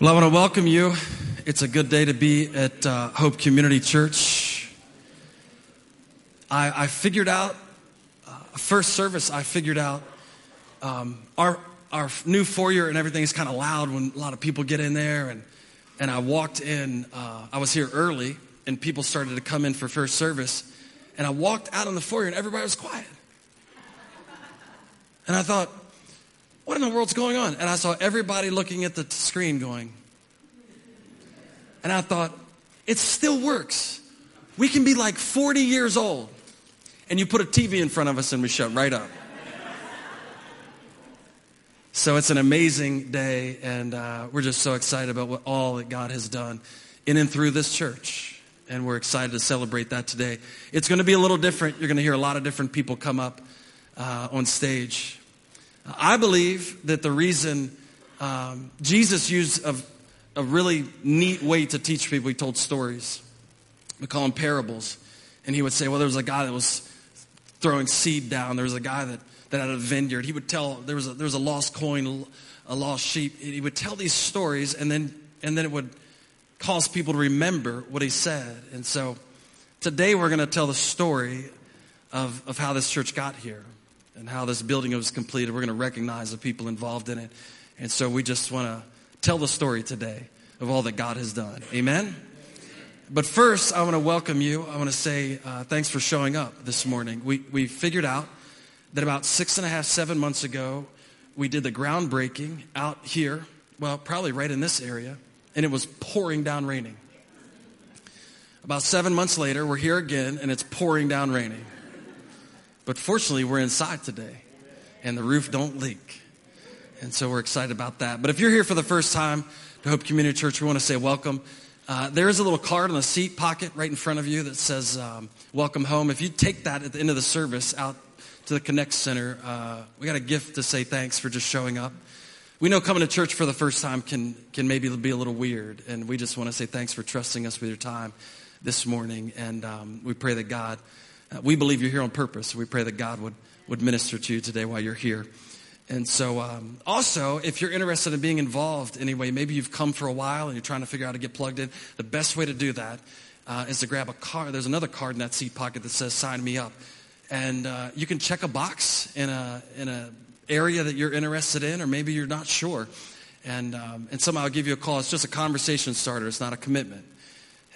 Well, I want to welcome you. It's a good day to be at uh, Hope Community Church. I, I figured out, uh, first service, I figured out um, our, our new foyer and everything is kind of loud when a lot of people get in there. And, and I walked in, uh, I was here early, and people started to come in for first service. And I walked out on the foyer, and everybody was quiet. And I thought, what in the world's going on? And I saw everybody looking at the screen going, and I thought, it still works. We can be like 40 years old, and you put a TV in front of us and we shut right up. So it's an amazing day, and uh, we're just so excited about what all that God has done in and through this church. And we're excited to celebrate that today. It's going to be a little different. You're going to hear a lot of different people come up uh, on stage. I believe that the reason um, Jesus used a, a really neat way to teach people, he told stories. We call them parables. And he would say, well, there was a guy that was throwing seed down. There was a guy that, that had a vineyard. He would tell, there was a, there was a lost coin, a lost sheep. He would tell these stories, and then, and then it would cause people to remember what he said. And so today we're going to tell the story of, of how this church got here and how this building was completed. We're going to recognize the people involved in it. And so we just want to tell the story today of all that God has done. Amen? But first, I want to welcome you. I want to say uh, thanks for showing up this morning. We, we figured out that about six and a half, seven months ago, we did the groundbreaking out here, well, probably right in this area, and it was pouring down raining. About seven months later, we're here again, and it's pouring down raining. But fortunately, we're inside today, and the roof don't leak. And so we're excited about that. But if you're here for the first time to Hope Community Church, we want to say welcome. Uh, there is a little card in the seat pocket right in front of you that says um, welcome home. If you take that at the end of the service out to the Connect Center, uh, we got a gift to say thanks for just showing up. We know coming to church for the first time can, can maybe be a little weird, and we just want to say thanks for trusting us with your time this morning. And um, we pray that God uh, we believe you're here on purpose. We pray that God would, would minister to you today while you're here. And so, um, also, if you're interested in being involved anyway, maybe you've come for a while and you're trying to figure out how to get plugged in, the best way to do that uh, is to grab a card. There's another card in that seat pocket that says sign me up. And uh, you can check a box in a, in a area that you're interested in, or maybe you're not sure. And, um, and somehow I'll give you a call. It's just a conversation starter, it's not a commitment.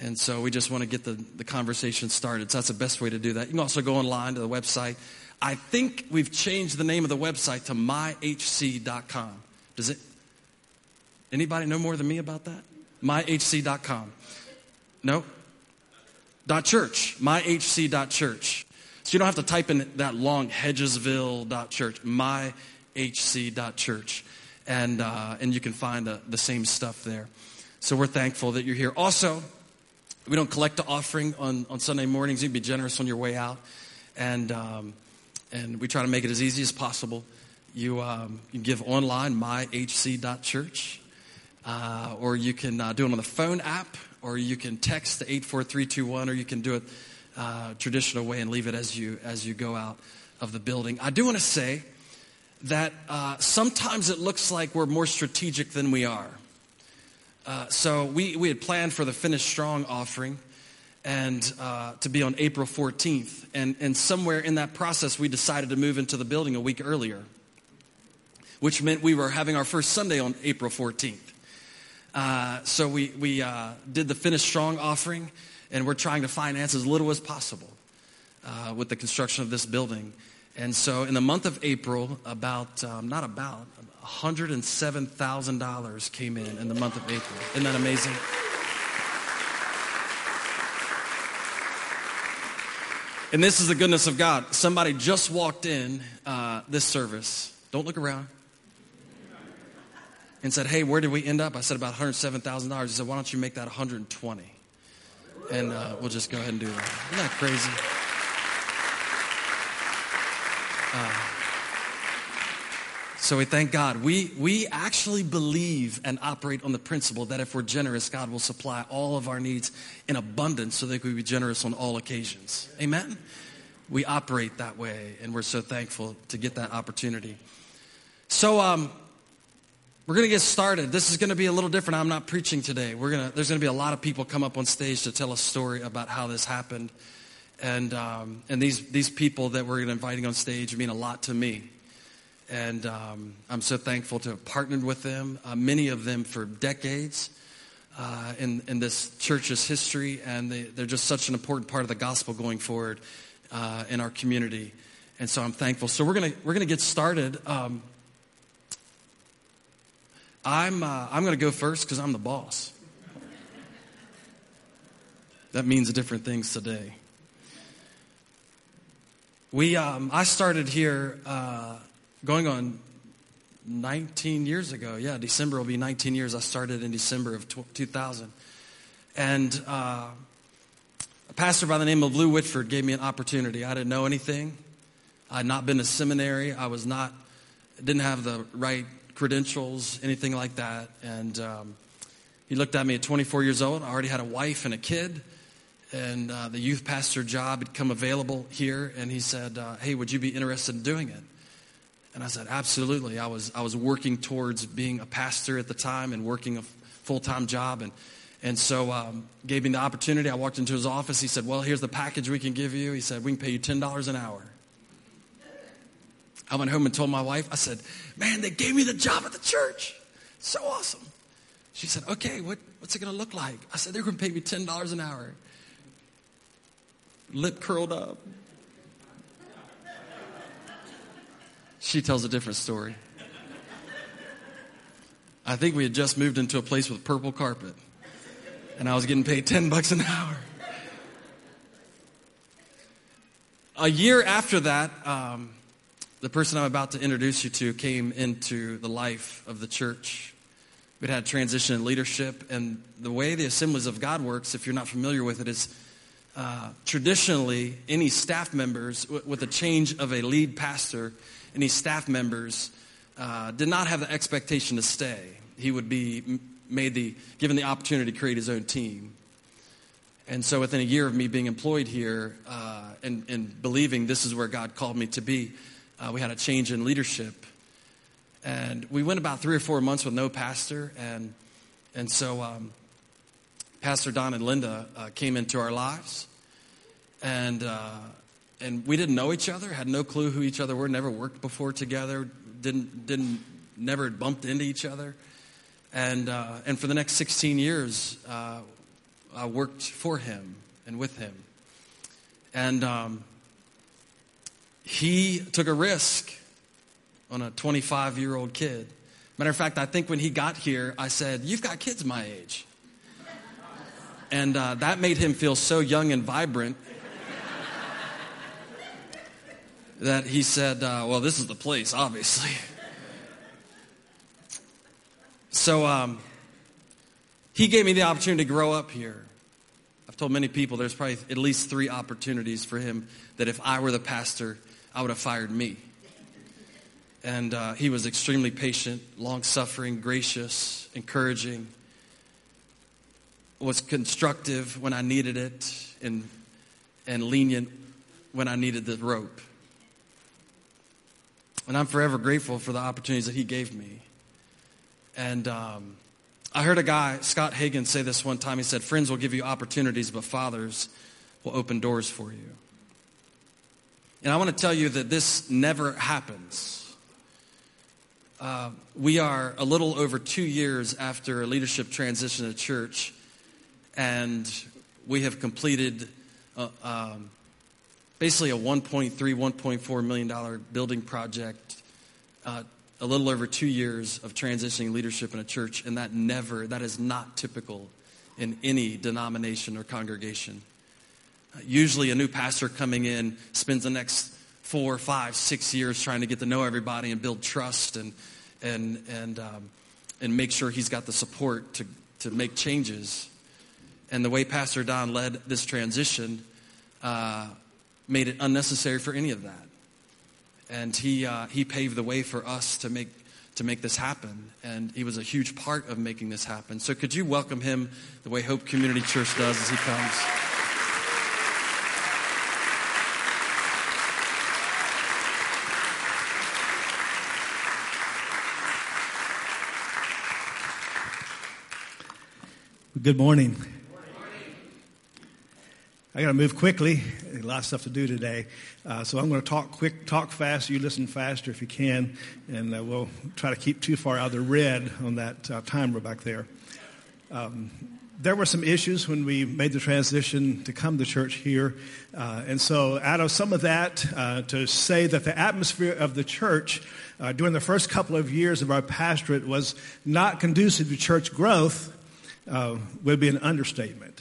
And so we just want to get the, the conversation started. So that's the best way to do that. You can also go online to the website. I think we've changed the name of the website to myhc.com. Does it? Anybody know more than me about that? myhc.com. No? Dot church. myhc.church. So you don't have to type in that long hedgesville.church. myhc.church. And, uh, and you can find the, the same stuff there. So we're thankful that you're here. Also, we don't collect the offering on, on Sunday mornings. You can be generous on your way out. And, um, and we try to make it as easy as possible. You, um, you can give online, myhc.church, uh, or you can uh, do it on the phone app, or you can text the 84321, or you can do it uh, traditional way and leave it as you, as you go out of the building. I do want to say that uh, sometimes it looks like we're more strategic than we are. Uh, so we, we had planned for the Finish Strong offering and uh, to be on April 14th. And, and somewhere in that process, we decided to move into the building a week earlier, which meant we were having our first Sunday on April 14th. Uh, so we, we uh, did the Finish Strong offering, and we're trying to finance as little as possible uh, with the construction of this building. And so in the month of April, about, um, not about, $107,000 came in in the month of April. Isn't that amazing? And this is the goodness of God. Somebody just walked in uh, this service. Don't look around. And said, "Hey, where did we end up?" I said, "About one hundred seven thousand dollars." He said, "Why don't you make that one hundred twenty? And uh, we'll just go ahead and do that. Isn't that crazy? Uh, so we thank God. We, we actually believe and operate on the principle that if we're generous, God will supply all of our needs in abundance so that we can be generous on all occasions. Amen? We operate that way, and we're so thankful to get that opportunity. So, um, We're going to get started. This is going to be a little different. I'm not preaching today. We're to, there's going to be a lot of people come up on stage to tell a story about how this happened. And, um, and these, these people that we're inviting on stage mean a lot to me. And um, I'm so thankful to have partnered with them, uh, many of them for decades uh, in, in this church's history. And they, they're just such an important part of the gospel going forward uh, in our community. And so I'm thankful. So we're going we're gonna get started. Um, I'm, uh, I'm going to go first because I'm the boss. That means different things today. We, um, I started here uh, going on 19 years ago. Yeah, December will be 19 years. I started in December of 2000. And uh, a pastor by the name of Lou Whitford gave me an opportunity. I didn't know anything. I had not been to seminary. I was not, didn't have the right credentials, anything like that. And um, he looked at me at 24 years old. I already had a wife and a kid, and uh, the youth pastor job had come available here. And he said, uh, "Hey, would you be interested in doing it?" And I said, "Absolutely." I was I was working towards being a pastor at the time and working a full time job, and and so um, gave me the opportunity. I walked into his office. He said, "Well, here's the package we can give you." He said, "We can pay you ten dollars an hour." I went home and told my wife, I said, Man, they gave me the job at the church. So awesome. She said, Okay, what, what's it going to look like? I said, They're going to pay me $10 an hour. Lip curled up. She tells a different story. I think we had just moved into a place with purple carpet, and I was getting paid 10 bucks an hour. A year after that, um, the person I'm about to introduce you to came into the life of the church. We'd had transition in leadership, and the way the Assemblies of God works, if you're not familiar with it, is uh, traditionally any staff members, w- with a change of a lead pastor, any staff members uh, did not have the expectation to stay. He would be made the given the opportunity to create his own team. And so, within a year of me being employed here uh, and, and believing this is where God called me to be, uh, we had a change in leadership. And we went about three or four months with no pastor. And, and so um, Pastor Don and Linda uh, came into our lives. And, uh, and we didn't know each other, had no clue who each other were, never worked before together, didn't, didn't, never bumped into each other. And, uh, and for the next 16 years, uh, I worked for him and with him. And um, he took a risk on a 25 year old kid. Matter of fact, I think when he got here, I said, You've got kids my age. And uh, that made him feel so young and vibrant that he said, uh, Well, this is the place, obviously. So um, he gave me the opportunity to grow up here. I've told many people there's probably at least three opportunities for him that if I were the pastor, I would have fired me. And uh, he was extremely patient, long suffering, gracious, encouraging, was constructive when I needed it, and, and lenient when I needed the rope. And I'm forever grateful for the opportunities that he gave me. And um, I heard a guy, Scott Hagan, say this one time. He said, Friends will give you opportunities, but fathers will open doors for you. And I want to tell you that this never happens. Uh, we are a little over two years after a leadership transition at church, and we have completed uh, um, basically a 1.3, 1.4 million dollar building project. Uh, a little over two years of transitioning leadership in a church, and that never, that is not typical in any denomination or congregation. Usually, a new pastor coming in spends the next four, five, six years trying to get to know everybody and build trust and and and um, and make sure he's got the support to to make changes. And the way Pastor Don led this transition uh, made it unnecessary for any of that. And he, uh, he paved the way for us to make, to make this happen. And he was a huge part of making this happen. So could you welcome him the way Hope Community Church does as he comes? Good morning. I got to move quickly. A lot of stuff to do today, uh, so I'm going to talk quick, talk fast. You listen faster if you can, and uh, we'll try to keep too far out of the red on that uh, timer back there. Um, there were some issues when we made the transition to come to church here, uh, and so out of some of that, uh, to say that the atmosphere of the church uh, during the first couple of years of our pastorate was not conducive to church growth would be an understatement.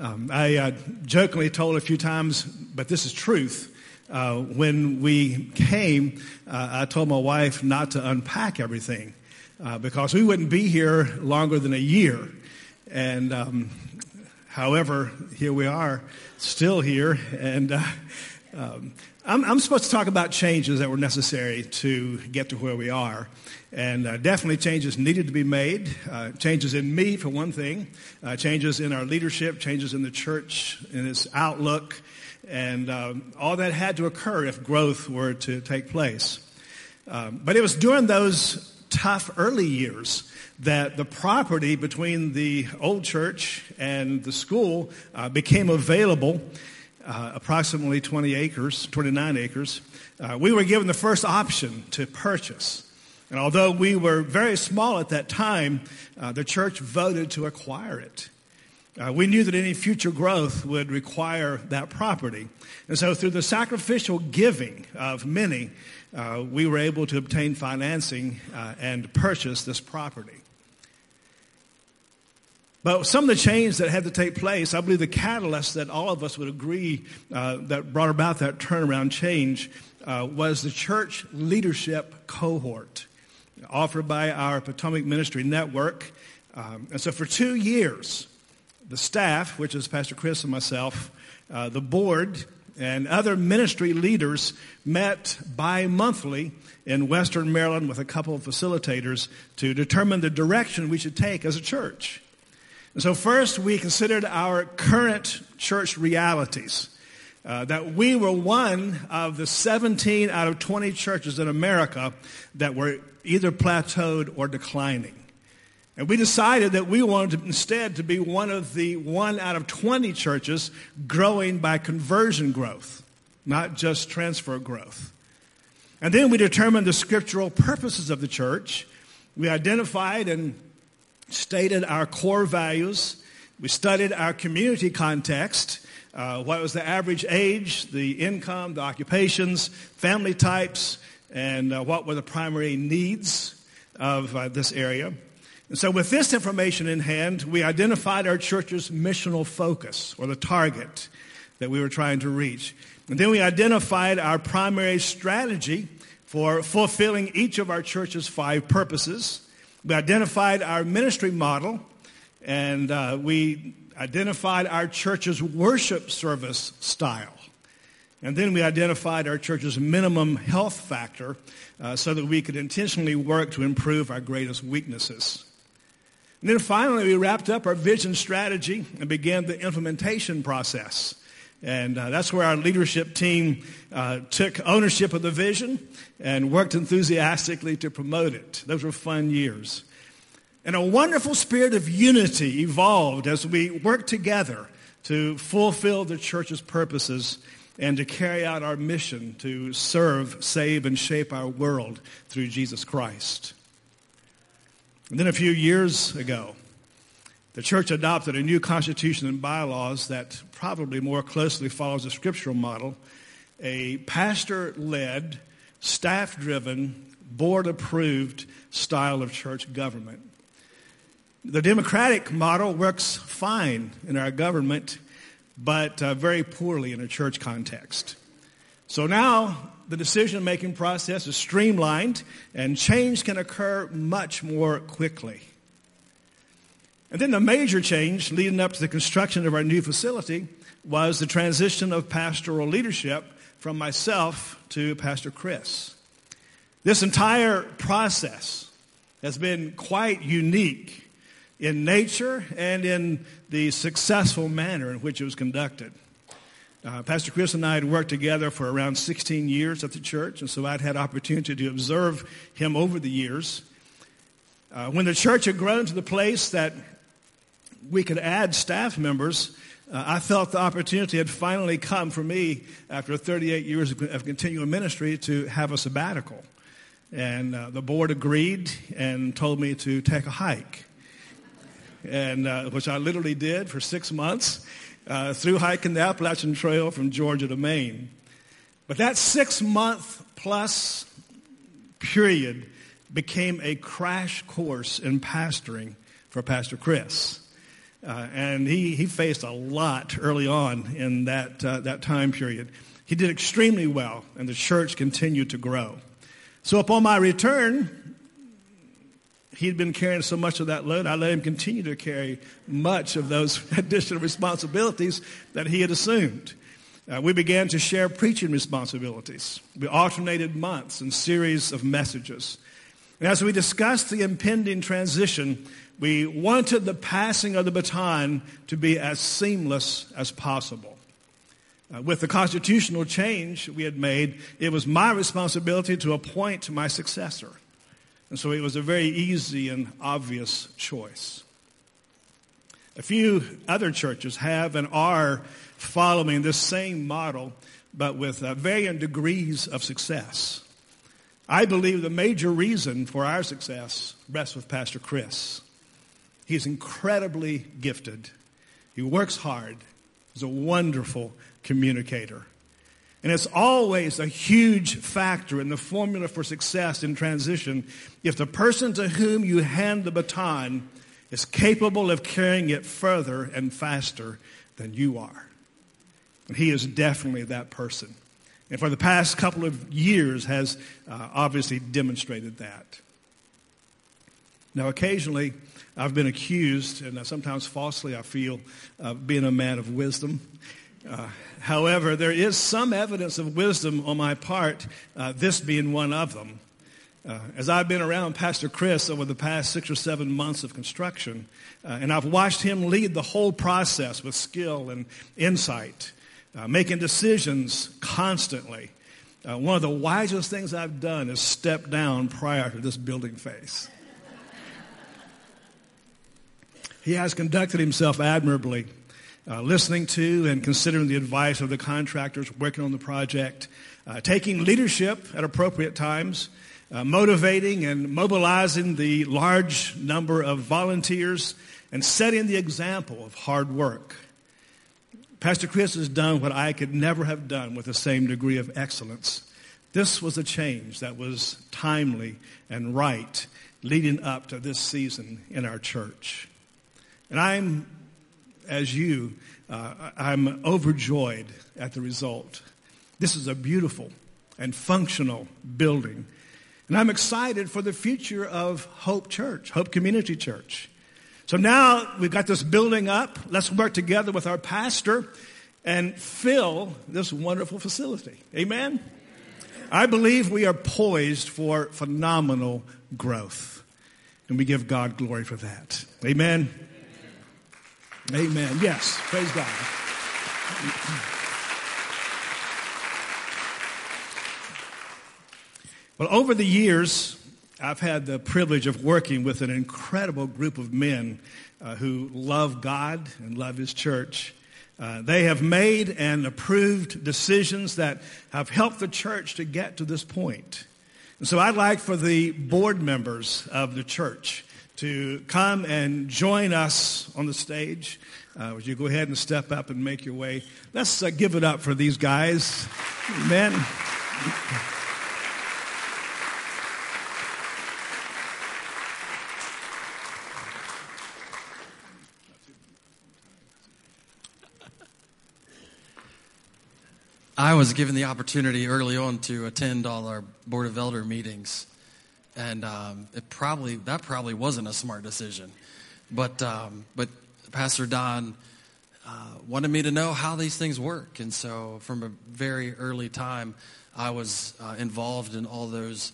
Um, I uh, jokingly told a few times, but this is truth. Uh, when we came, uh, I told my wife not to unpack everything uh, because we wouldn't be here longer than a year. And um, however, here we are, still here. And uh, um, I'm, I'm, supposed to talk about changes that were necessary to get to where we are. And uh, definitely changes needed to be made. Uh, changes in me, for one thing. Uh, changes in our leadership, changes in the church, in its outlook. And um, all that had to occur if growth were to take place. Um, but it was during those tough early years that the property between the old church and the school uh, became available uh, approximately 20 acres, 29 acres. Uh, we were given the first option to purchase. And although we were very small at that time, uh, the church voted to acquire it. Uh, we knew that any future growth would require that property. And so, through the sacrificial giving of many, uh, we were able to obtain financing uh, and purchase this property. But some of the change that had to take place, I believe the catalyst that all of us would agree uh, that brought about that turnaround change uh, was the church leadership cohort offered by our Potomac Ministry Network. Um, and so for two years, the staff, which is Pastor Chris and myself, uh, the board, and other ministry leaders met bi monthly in Western Maryland with a couple of facilitators to determine the direction we should take as a church. And so, first, we considered our current church realities. Uh, that we were one of the 17 out of 20 churches in America that were either plateaued or declining. And we decided that we wanted to, instead to be one of the one out of 20 churches growing by conversion growth, not just transfer growth. And then we determined the scriptural purposes of the church. We identified and stated our core values. We studied our community context. Uh, what was the average age, the income, the occupations, family types, and uh, what were the primary needs of uh, this area. And so, with this information in hand, we identified our church's missional focus or the target that we were trying to reach. And then we identified our primary strategy for fulfilling each of our church's five purposes. We identified our ministry model and uh, we identified our church's worship service style. And then we identified our church's minimum health factor uh, so that we could intentionally work to improve our greatest weaknesses. And then finally, we wrapped up our vision strategy and began the implementation process. And uh, that's where our leadership team uh, took ownership of the vision and worked enthusiastically to promote it. Those were fun years. And a wonderful spirit of unity evolved as we worked together to fulfill the church's purposes and to carry out our mission to serve, save, and shape our world through Jesus Christ. And then a few years ago, the church adopted a new constitution and bylaws that probably more closely follows the scriptural model, a pastor led, staff driven, board approved style of church government. The democratic model works fine in our government, but uh, very poorly in a church context. So now the decision making process is streamlined and change can occur much more quickly. And then the major change leading up to the construction of our new facility was the transition of pastoral leadership from myself to Pastor Chris. This entire process has been quite unique in nature and in the successful manner in which it was conducted. Uh, Pastor Chris and I had worked together for around 16 years at the church, and so I'd had opportunity to observe him over the years. Uh, when the church had grown to the place that we could add staff members, uh, I felt the opportunity had finally come for me after 38 years of, of continuing ministry to have a sabbatical. And uh, the board agreed and told me to take a hike, and uh, which I literally did for six months, uh, through hiking the Appalachian Trail from Georgia to Maine. But that six month plus period became a crash course in pastoring for Pastor Chris. Uh, and he, he faced a lot early on in that, uh, that time period. He did extremely well, and the church continued to grow. So upon my return, he'd been carrying so much of that load, I let him continue to carry much of those additional responsibilities that he had assumed. Uh, we began to share preaching responsibilities. We alternated months and series of messages. And as we discussed the impending transition, we wanted the passing of the baton to be as seamless as possible. Uh, with the constitutional change we had made, it was my responsibility to appoint my successor. And so it was a very easy and obvious choice. A few other churches have and are following this same model, but with uh, varying degrees of success. I believe the major reason for our success rests with Pastor Chris. He's incredibly gifted. He works hard. He's a wonderful communicator. And it's always a huge factor in the formula for success in transition if the person to whom you hand the baton is capable of carrying it further and faster than you are. And he is definitely that person. And for the past couple of years has uh, obviously demonstrated that. Now, occasionally, I've been accused, and sometimes falsely, I feel, of being a man of wisdom. Uh, however, there is some evidence of wisdom on my part, uh, this being one of them. Uh, as I've been around Pastor Chris over the past six or seven months of construction, uh, and I've watched him lead the whole process with skill and insight, uh, making decisions constantly. Uh, one of the wisest things I've done is step down prior to this building phase. He has conducted himself admirably, uh, listening to and considering the advice of the contractors working on the project, uh, taking leadership at appropriate times, uh, motivating and mobilizing the large number of volunteers, and setting the example of hard work. Pastor Chris has done what I could never have done with the same degree of excellence. This was a change that was timely and right leading up to this season in our church. And I'm, as you, uh, I'm overjoyed at the result. This is a beautiful and functional building. And I'm excited for the future of Hope Church, Hope Community Church. So now we've got this building up. Let's work together with our pastor and fill this wonderful facility. Amen? I believe we are poised for phenomenal growth. And we give God glory for that. Amen. Amen. Yes. Praise God. Well, over the years, I've had the privilege of working with an incredible group of men uh, who love God and love His church. Uh, they have made and approved decisions that have helped the church to get to this point. And so I'd like for the board members of the church to come and join us on the stage. Uh, would you go ahead and step up and make your way? Let's uh, give it up for these guys. Amen. I was given the opportunity early on to attend all our Board of Elder meetings and um, it probably that probably wasn't a smart decision. But um, but Pastor Don uh, wanted me to know how these things work, and so from a very early time, I was uh, involved in all those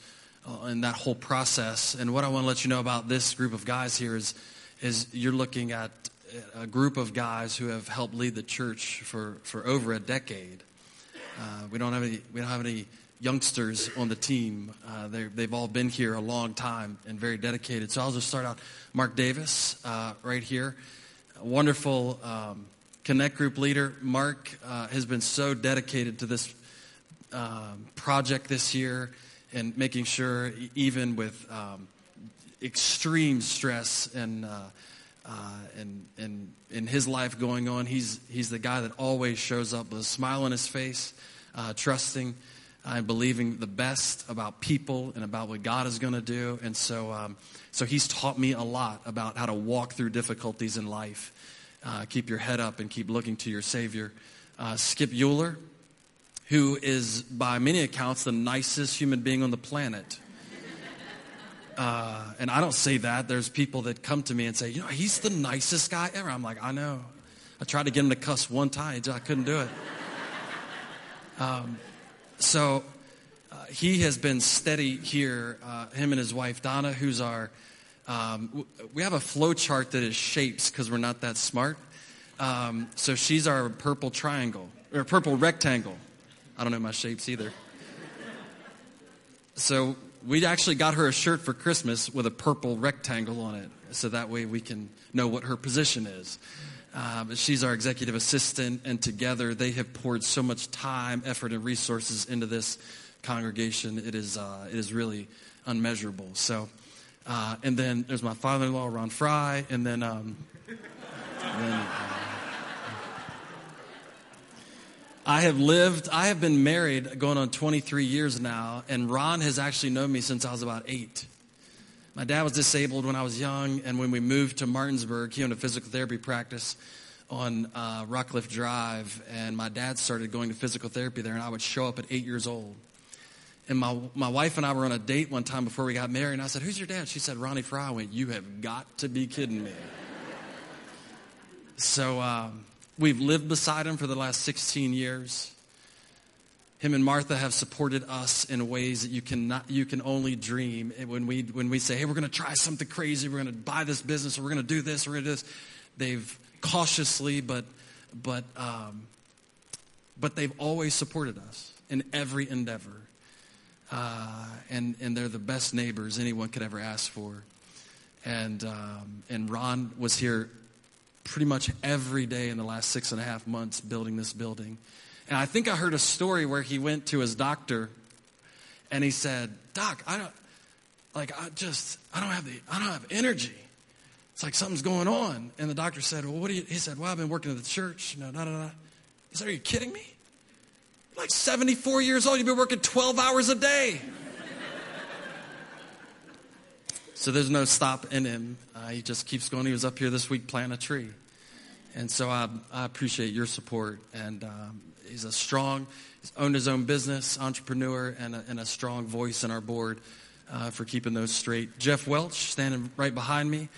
uh, in that whole process. And what I want to let you know about this group of guys here is is you're looking at a group of guys who have helped lead the church for, for over a decade. Uh, we don't have any we don't have any youngsters on the team. Uh, they've all been here a long time and very dedicated. So I'll just start out. Mark Davis, uh, right here. wonderful um, Connect Group leader. Mark uh, has been so dedicated to this um, project this year and making sure, even with um, extreme stress and, uh, uh, and, and in his life going on, he's, he's the guy that always shows up with a smile on his face, uh, trusting and believing the best about people and about what God is going to do. And so, um, so he's taught me a lot about how to walk through difficulties in life. Uh, keep your head up and keep looking to your Savior. Uh, Skip Euler, who is by many accounts the nicest human being on the planet. Uh, and I don't say that. There's people that come to me and say, you know, he's the nicest guy ever. I'm like, I know. I tried to get him to cuss one time, I couldn't do it. Um, so uh, he has been steady here, uh, him and his wife Donna, who's our, um, we have a flow chart that is shapes because we're not that smart. Um, so she's our purple triangle, or purple rectangle. I don't know my shapes either. So we actually got her a shirt for Christmas with a purple rectangle on it, so that way we can know what her position is. Uh, but she's our executive assistant, and together they have poured so much time, effort, and resources into this congregation. It is, uh, it is really unmeasurable. So, uh, and then there's my father-in-law, Ron Fry, and then, um, and then uh, I have lived, I have been married going on 23 years now, and Ron has actually known me since I was about eight. My dad was disabled when I was young, and when we moved to Martinsburg, he owned a physical therapy practice on uh, Rockcliffe Drive, and my dad started going to physical therapy there, and I would show up at eight years old. And my, my wife and I were on a date one time before we got married, and I said, Who's your dad? She said, Ronnie Fry. I went, You have got to be kidding me. so um, we've lived beside him for the last 16 years him and Martha have supported us in ways that you cannot, you can only dream. when we, when we say, hey, we're going to try something crazy, we're going to buy this business, or we're going to do this, we're going to do this, they've cautiously, but, but, um, but they've always supported us in every endeavor. Uh, and, and they're the best neighbors anyone could ever ask for. And, um, and Ron was here pretty much every day in the last six and a half months building this building. And I think I heard a story where he went to his doctor and he said, Doc, I don't, like, I just, I don't have the, I don't have energy. It's like something's going on. And the doctor said, Well, what do you, he said, Well, I've been working at the church. No, no, no, no. He said, Are you kidding me? You're like 74 years old, you've been working 12 hours a day. so there's no stop in him. Uh, he just keeps going. He was up here this week planting a tree. And so I, I appreciate your support. And um, he's a strong, he's owned his own business, entrepreneur, and a, and a strong voice in our board uh, for keeping those straight. Jeff Welch, standing right behind me,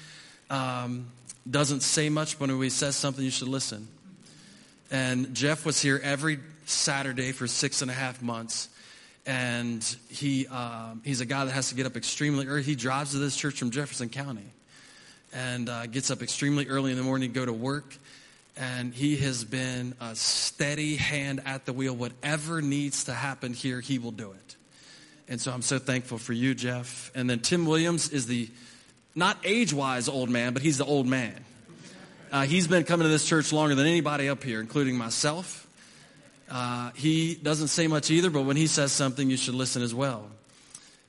um, doesn't say much, but when he says something, you should listen. And Jeff was here every Saturday for six and a half months. And he, um, he's a guy that has to get up extremely early. He drives to this church from Jefferson County and uh, gets up extremely early in the morning to go to work and he has been a steady hand at the wheel. Whatever needs to happen here, he will do it. And so I'm so thankful for you, Jeff. And then Tim Williams is the not age wise old man, but he's the old man. Uh, he's been coming to this church longer than anybody up here, including myself. Uh, he doesn't say much either, but when he says something, you should listen as well.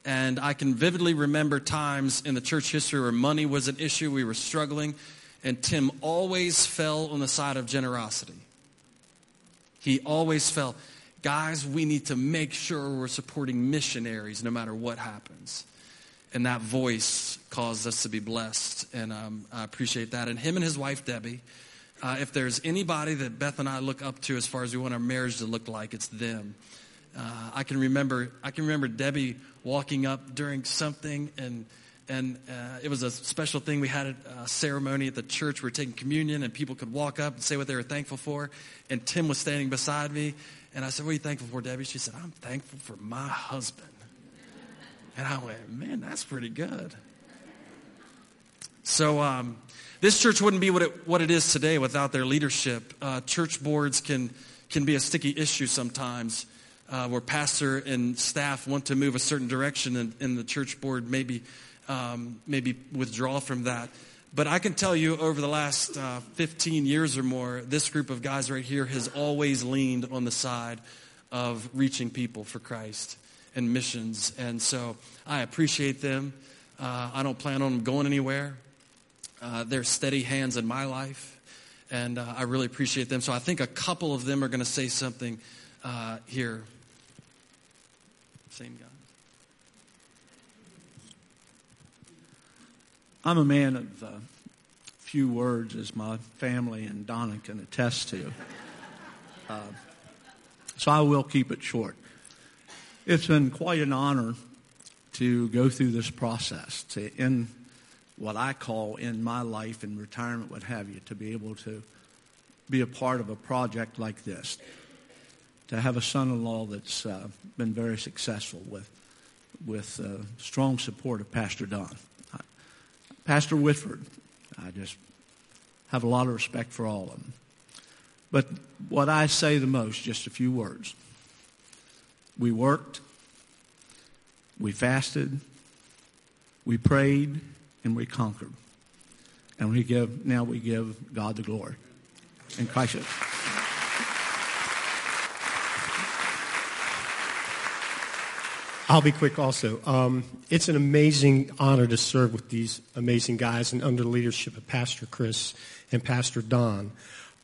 And I can vividly remember times in the church history where money was an issue, we were struggling, and Tim always fell on the side of generosity. He always fell. Guys, we need to make sure we're supporting missionaries no matter what happens. And that voice caused us to be blessed. And um, I appreciate that. And him and his wife, Debbie, uh, if there's anybody that Beth and I look up to as far as we want our marriage to look like, it's them. Uh, I can remember, I can remember Debbie walking up during something and and uh, it was a special thing. We had a, ceremony at the church. We were taking communion, and people could walk up and say what they were thankful for. And Tim was standing beside me, and I said, "What are you thankful for, Debbie?" She said, "I'm thankful for my husband." And I went, "Man, that's pretty good." So um, this church wouldn't be what it what it is today without their leadership. Uh, church boards can can be a sticky issue sometimes. Uh, where pastor and staff want to move a certain direction, and, and the church board maybe um, maybe withdraw from that. But I can tell you over the last uh, 15 years or more, this group of guys right here has always leaned on the side of reaching people for Christ and missions. And so I appreciate them. Uh, I don't plan on them going anywhere. Uh, they're steady hands in my life. And uh, I really appreciate them. So I think a couple of them are going to say something uh, here. Same guy. I'm a man of uh, few words, as my family and Donna can attest to. Uh, so I will keep it short. It's been quite an honor to go through this process, to in what I call in my life in retirement, what have you, to be able to be a part of a project like this, to have a son-in-law that's uh, been very successful with with uh, strong support of Pastor Don. Pastor Whitford, I just have a lot of respect for all of them. But what I say the most, just a few words. We worked, we fasted, we prayed, and we conquered. And we give, now we give God the glory. In Christ. I'll be quick also. Um, it's an amazing honor to serve with these amazing guys and under the leadership of Pastor Chris and Pastor Don.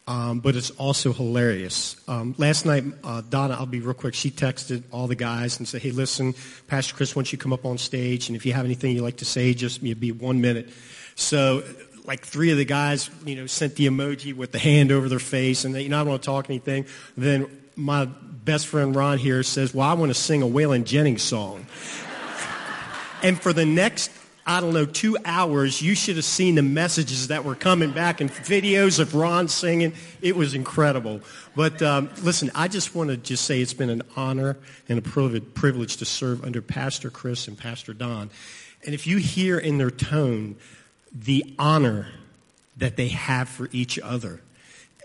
Um, but it's also hilarious. Um, last night, uh, Donna, I'll be real quick, she texted all the guys and said, hey, listen, Pastor Chris wants you come up on stage, and if you have anything you'd like to say, just you know, be one minute. So, like three of the guys, you know, sent the emoji with the hand over their face, and they, you know, I don't want to talk anything. Then my best friend Ron here says, Well, I want to sing a Waylon Jennings song. and for the next, I don't know, two hours, you should have seen the messages that were coming back and videos of Ron singing. It was incredible. But um, listen, I just want to just say it's been an honor and a privilege to serve under Pastor Chris and Pastor Don. And if you hear in their tone the honor that they have for each other,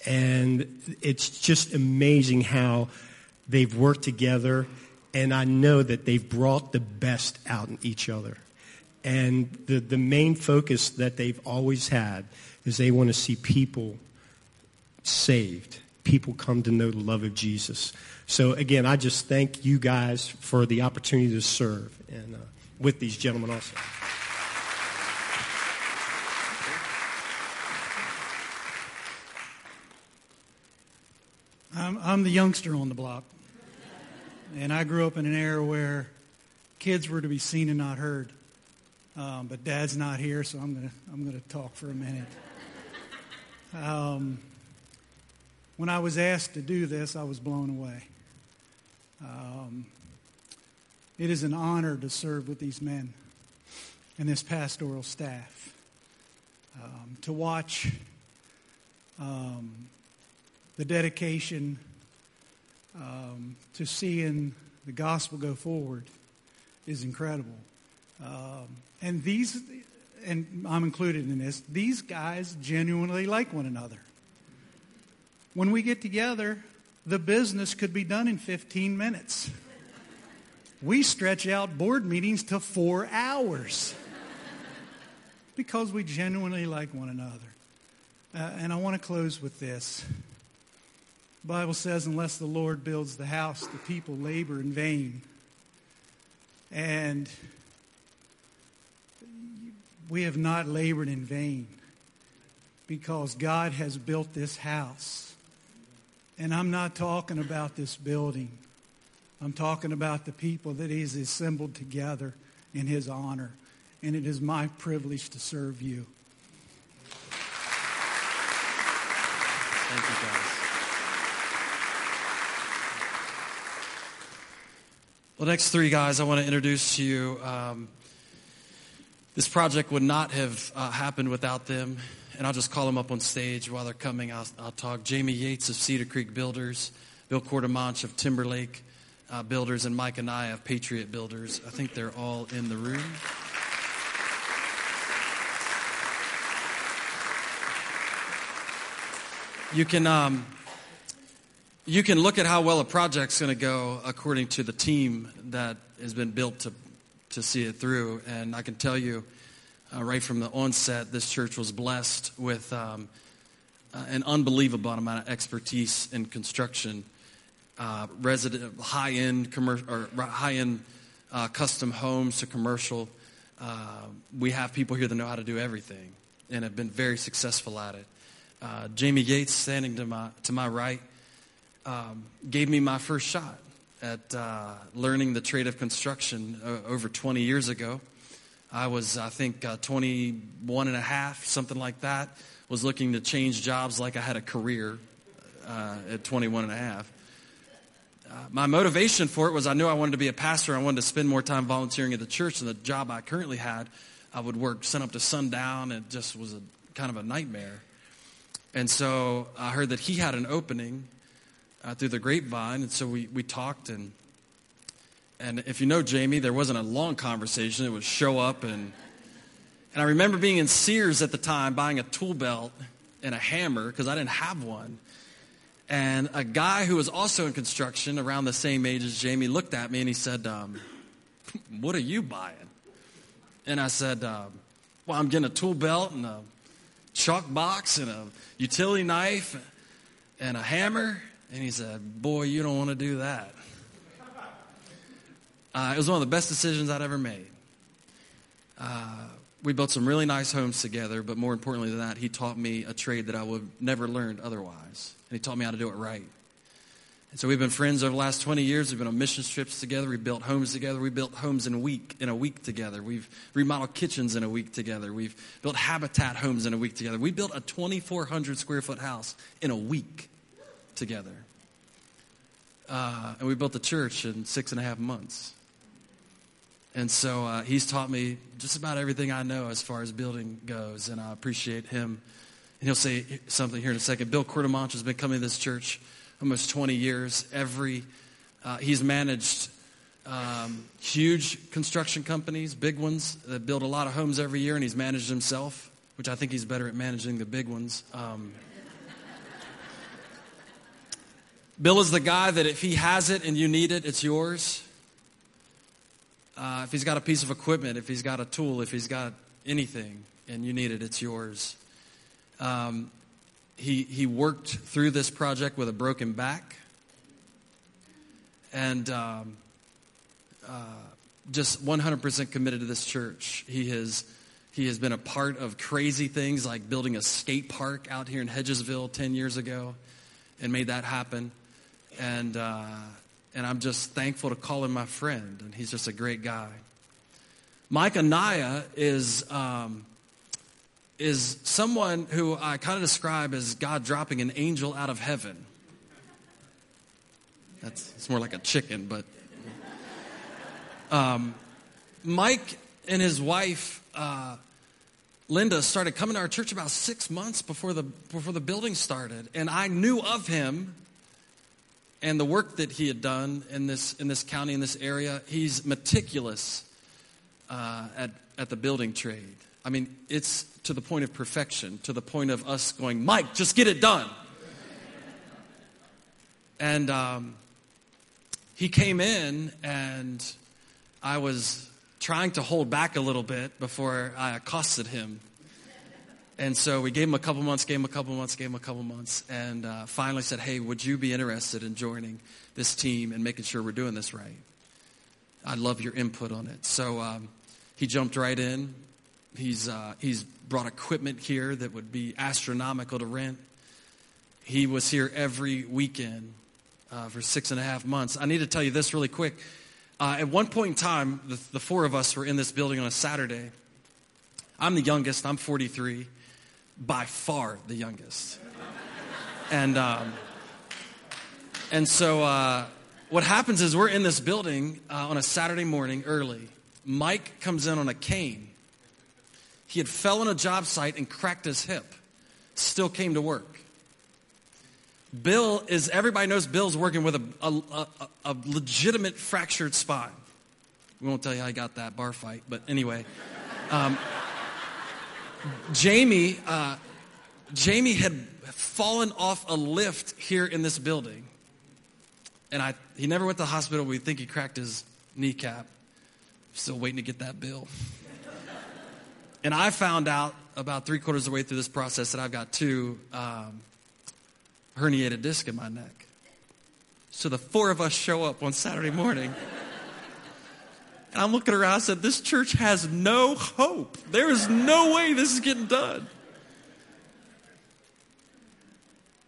and it's just amazing how they've worked together, and I know that they've brought the best out in each other. And the, the main focus that they've always had is they want to see people saved, people come to know the love of Jesus. So, again, I just thank you guys for the opportunity to serve and uh, with these gentlemen also. I'm, I'm the youngster on the block. And I grew up in an era where kids were to be seen and not heard. Um, but dad's not here, so I'm going to I'm gonna talk for a minute. Um, when I was asked to do this, I was blown away. Um, it is an honor to serve with these men and this pastoral staff. Um, to watch um, the dedication um, to seeing the gospel go forward is incredible. Um, and these, and I'm included in this, these guys genuinely like one another. When we get together, the business could be done in 15 minutes. We stretch out board meetings to four hours because we genuinely like one another. Uh, and I want to close with this. The Bible says, unless the Lord builds the house, the people labor in vain. And we have not labored in vain because God has built this house. And I'm not talking about this building. I'm talking about the people that He's assembled together in His honor. And it is my privilege to serve you. Thank you, guys. Well, next three guys I want to introduce to you. Um, this project would not have uh, happened without them, and I'll just call them up on stage while they're coming. I'll, I'll talk. Jamie Yates of Cedar Creek Builders, Bill Quartermanch of Timberlake uh, Builders, and Mike and I of Patriot Builders. I think they're all in the room. You can. Um, you can look at how well a project's going to go according to the team that has been built to, to see it through. And I can tell you, uh, right from the onset, this church was blessed with um, uh, an unbelievable amount of expertise in construction, uh, resident, high-end or high-end uh, custom homes to commercial. Uh, we have people here that know how to do everything and have been very successful at it. Uh, Jamie Gates, standing to my to my right, um, gave me my first shot at uh, learning the trade of construction over 20 years ago. I was, I think, 21 and a half, something like that was looking to change jobs like I had a career uh, at 21 and a half. Uh, my motivation for it was I knew I wanted to be a pastor. I wanted to spend more time volunteering at the church. And the job I currently had, I would work sun up to sundown. It just was a kind of a nightmare. And so I heard that he had an opening uh, through the grapevine. And so we, we talked. And, and if you know Jamie, there wasn't a long conversation. It was show up and and I remember being in Sears at the time buying a tool belt and a hammer because I didn't have one. And a guy who was also in construction around the same age as Jamie looked at me and he said, um, What are you buying? And I said, um, Well, I'm getting a tool belt and a chalk box and a utility knife and a hammer. And he said, Boy, you don't want to do that. Uh, it was one of the best decisions I'd ever made. Uh, we built some really nice homes together, but more importantly than that, he taught me a trade that I would have never learned otherwise. And he taught me how to do it right. And so we've been friends over the last 20 years. We've been on mission trips together. We built homes together. We built homes in a week, in a week together. We've remodeled kitchens in a week together. We've built habitat homes in a week together. We built a 2,400 square foot house in a week together. Uh, and we built the church in six and a half months. And so uh, he's taught me just about everything I know as far as building goes, and I appreciate him. And he'll say something here in a second. Bill Cordemonch has been coming to this church almost 20 years. Every uh, he's managed um, huge construction companies, big ones that build a lot of homes every year, and he's managed himself, which I think he's better at managing the big ones. Um, Bill is the guy that if he has it and you need it, it's yours. Uh, if he's got a piece of equipment, if he's got a tool, if he's got anything and you need it, it's yours. Um, he, he worked through this project with a broken back and um, uh, just 100% committed to this church. He has, he has been a part of crazy things like building a skate park out here in Hedgesville 10 years ago and made that happen. And uh, and I'm just thankful to call him my friend, and he's just a great guy. Mike Anaya is, um, is someone who I kind of describe as God dropping an angel out of heaven. That's it's more like a chicken, but um, Mike and his wife uh, Linda started coming to our church about six months before the before the building started, and I knew of him and the work that he had done in this, in this county, in this area, he's meticulous uh, at, at the building trade. I mean, it's to the point of perfection, to the point of us going, Mike, just get it done. and um, he came in, and I was trying to hold back a little bit before I accosted him. And so we gave him a couple months, gave him a couple months, gave him a couple months, and uh, finally said, Hey, would you be interested in joining this team and making sure we're doing this right? I'd love your input on it. So um, he jumped right in. He's, uh, he's brought equipment here that would be astronomical to rent. He was here every weekend uh, for six and a half months. I need to tell you this really quick. Uh, at one point in time, the, the four of us were in this building on a Saturday. I'm the youngest, I'm 43 by far the youngest. and, um, and so uh, what happens is we're in this building uh, on a Saturday morning early. Mike comes in on a cane. He had fell on a job site and cracked his hip. Still came to work. Bill is, everybody knows Bill's working with a, a, a, a legitimate fractured spine. We won't tell you how I got that bar fight, but anyway. Um, Jamie, uh, Jamie had fallen off a lift here in this building. And I, he never went to the hospital. We think he cracked his kneecap. Still waiting to get that bill. And I found out about three quarters of the way through this process that I've got two um, herniated discs in my neck. So the four of us show up on Saturday morning. And I'm looking around I said, This church has no hope. There is no way this is getting done.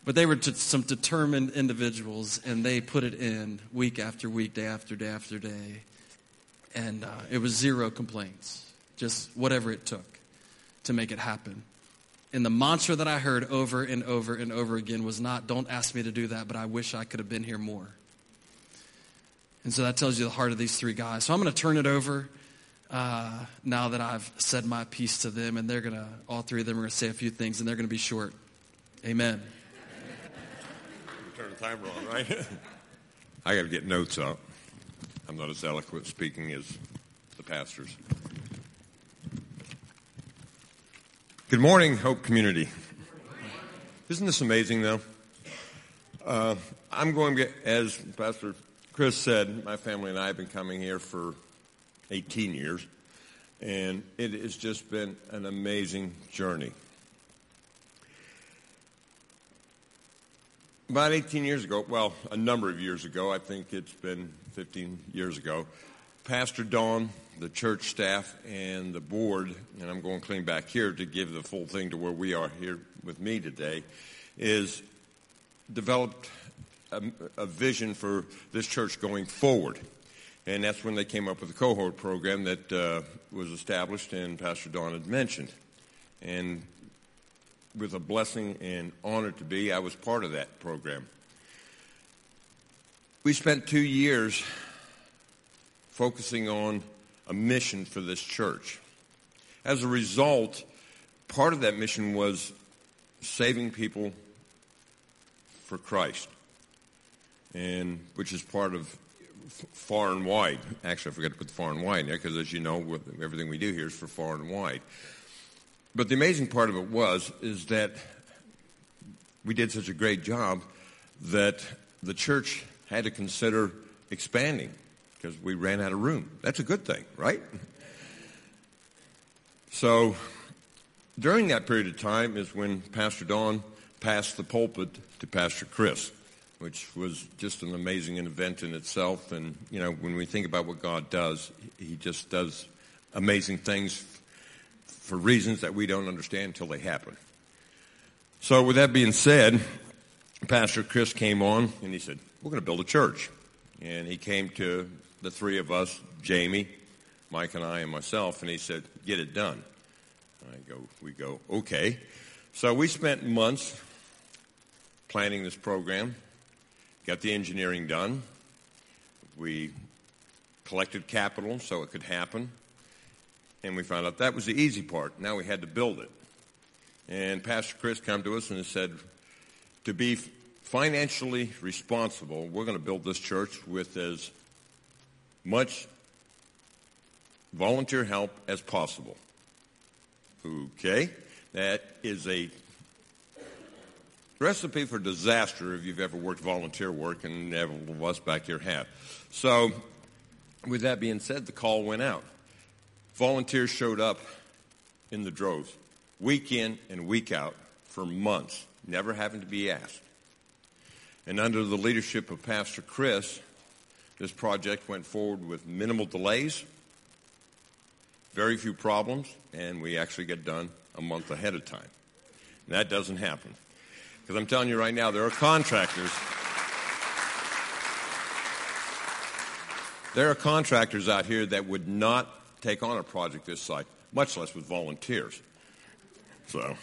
But they were t- some determined individuals, and they put it in week after week, day after day after day. And uh, it was zero complaints, just whatever it took to make it happen. And the mantra that I heard over and over and over again was not, don't ask me to do that, but I wish I could have been here more. And so that tells you the heart of these three guys. So I'm going to turn it over uh, now that I've said my piece to them, and they're going to, all three of them are going to say a few things, and they're going to be short. Amen. Turn the timer on, right? I got to get notes up. I'm not as eloquent speaking as the pastors. Good morning, Hope Community. Isn't this amazing, though? Uh, I'm going to, as Pastor Chris said, my family and I have been coming here for 18 years, and it has just been an amazing journey. About 18 years ago, well, a number of years ago, I think it's been 15 years ago, Pastor Don, the church staff, and the board, and I'm going clean back here to give the full thing to where we are here with me today, is developed a, a vision for this church going forward. And that's when they came up with the cohort program that uh, was established and Pastor Don had mentioned. And with a blessing and honor to be, I was part of that program. We spent two years focusing on a mission for this church. As a result, part of that mission was saving people for Christ, and which is part of far and wide. Actually, I forgot to put the far and wide in there because, as you know, everything we do here is for far and wide. But the amazing part of it was is that we did such a great job that the church had to consider expanding because we ran out of room. That's a good thing, right? So during that period of time is when Pastor Don passed the pulpit to Pastor Chris, which was just an amazing event in itself. And, you know, when we think about what God does, He just does amazing things for reasons that we don't understand until they happen. So, with that being said, Pastor Chris came on and he said, We're going to build a church. And he came to the three of us, Jamie, Mike, and I, and myself, and he said, Get it done. I go, We go, okay. So, we spent months planning this program, got the engineering done. We collected capital so it could happen and we found out that was the easy part. Now we had to build it. And Pastor Chris came to us and said, to be financially responsible, we're going to build this church with as much volunteer help as possible. Okay? That is a recipe for disaster if you've ever worked volunteer work, and every one back here have. So, with that being said, the call went out volunteers showed up in the droves, week in and week out, for months, never having to be asked. And under the leadership of Pastor Chris, this project went forward with minimal delays, very few problems, and we actually get done a month ahead of time. And that doesn't happen. Because I'm telling you right now, there are contractors. There are contractors out here that would not take on a project this size, much less with volunteers. So.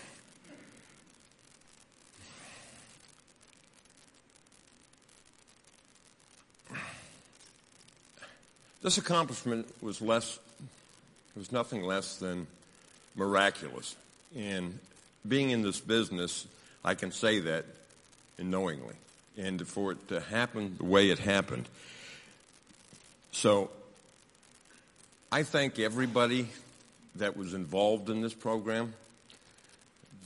This accomplishment was less, was nothing less than miraculous. And being in this business, I can say that knowingly. And for it to happen the way it happened. So I thank everybody that was involved in this program,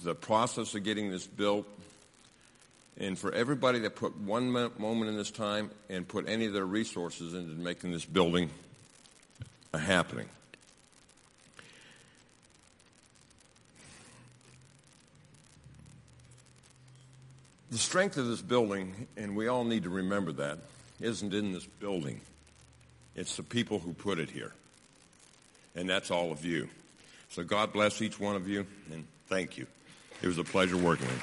the process of getting this built, and for everybody that put one moment in this time and put any of their resources into making this building a happening. The strength of this building, and we all need to remember that, isn't in this building. It's the people who put it here. And that's all of you. So God bless each one of you, and thank you. It was a pleasure working with you.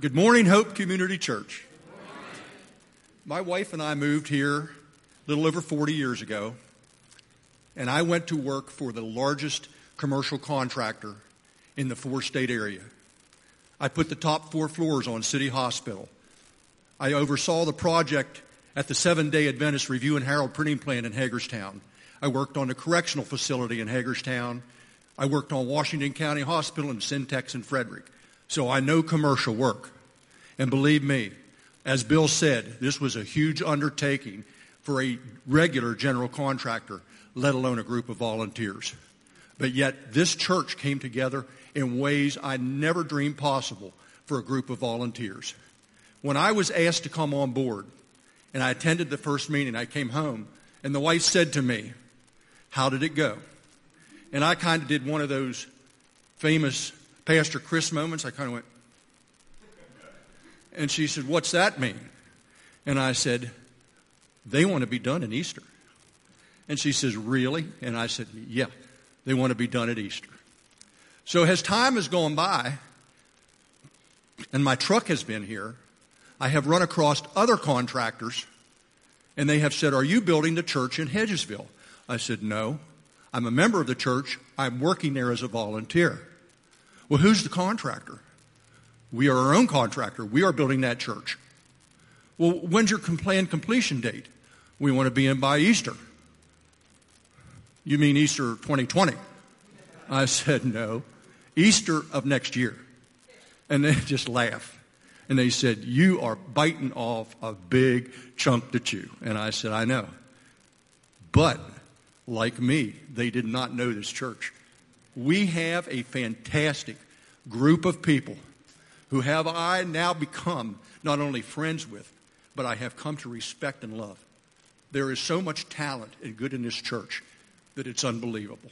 Good morning, Hope Community Church. My wife and I moved here a little over 40 years ago, and I went to work for the largest commercial contractor in the four state area. I put the top four floors on City Hospital. I oversaw the project at the Seven Day Adventist Review and Herald printing plant in Hagerstown. I worked on the correctional facility in Hagerstown. I worked on Washington County Hospital and Syntex in Frederick. So I know commercial work. And believe me, as Bill said, this was a huge undertaking for a regular general contractor, let alone a group of volunteers. But yet, this church came together in ways I never dreamed possible for a group of volunteers. When I was asked to come on board, and I attended the first meeting, I came home, and the wife said to me, How did it go? And I kind of did one of those famous Pastor Chris moments. I kind of went, and she said, What's that mean? And I said, They want to be done in Easter. And she says, Really? And I said, Yeah, they want to be done at Easter. So as time has gone by, and my truck has been here, I have run across other contractors, and they have said, Are you building the church in Hedgesville? I said, No. I'm a member of the church. I'm working there as a volunteer. Well, who's the contractor? We are our own contractor. We are building that church. Well, when's your planned completion date? We want to be in by Easter. You mean Easter 2020? I said, No. Easter of next year. And they just laughed. And they said, You are biting off a big chunk to chew. And I said, I know. But, like me, they did not know this church. We have a fantastic group of people who have I now become not only friends with, but I have come to respect and love. There is so much talent and good in this church that it's unbelievable.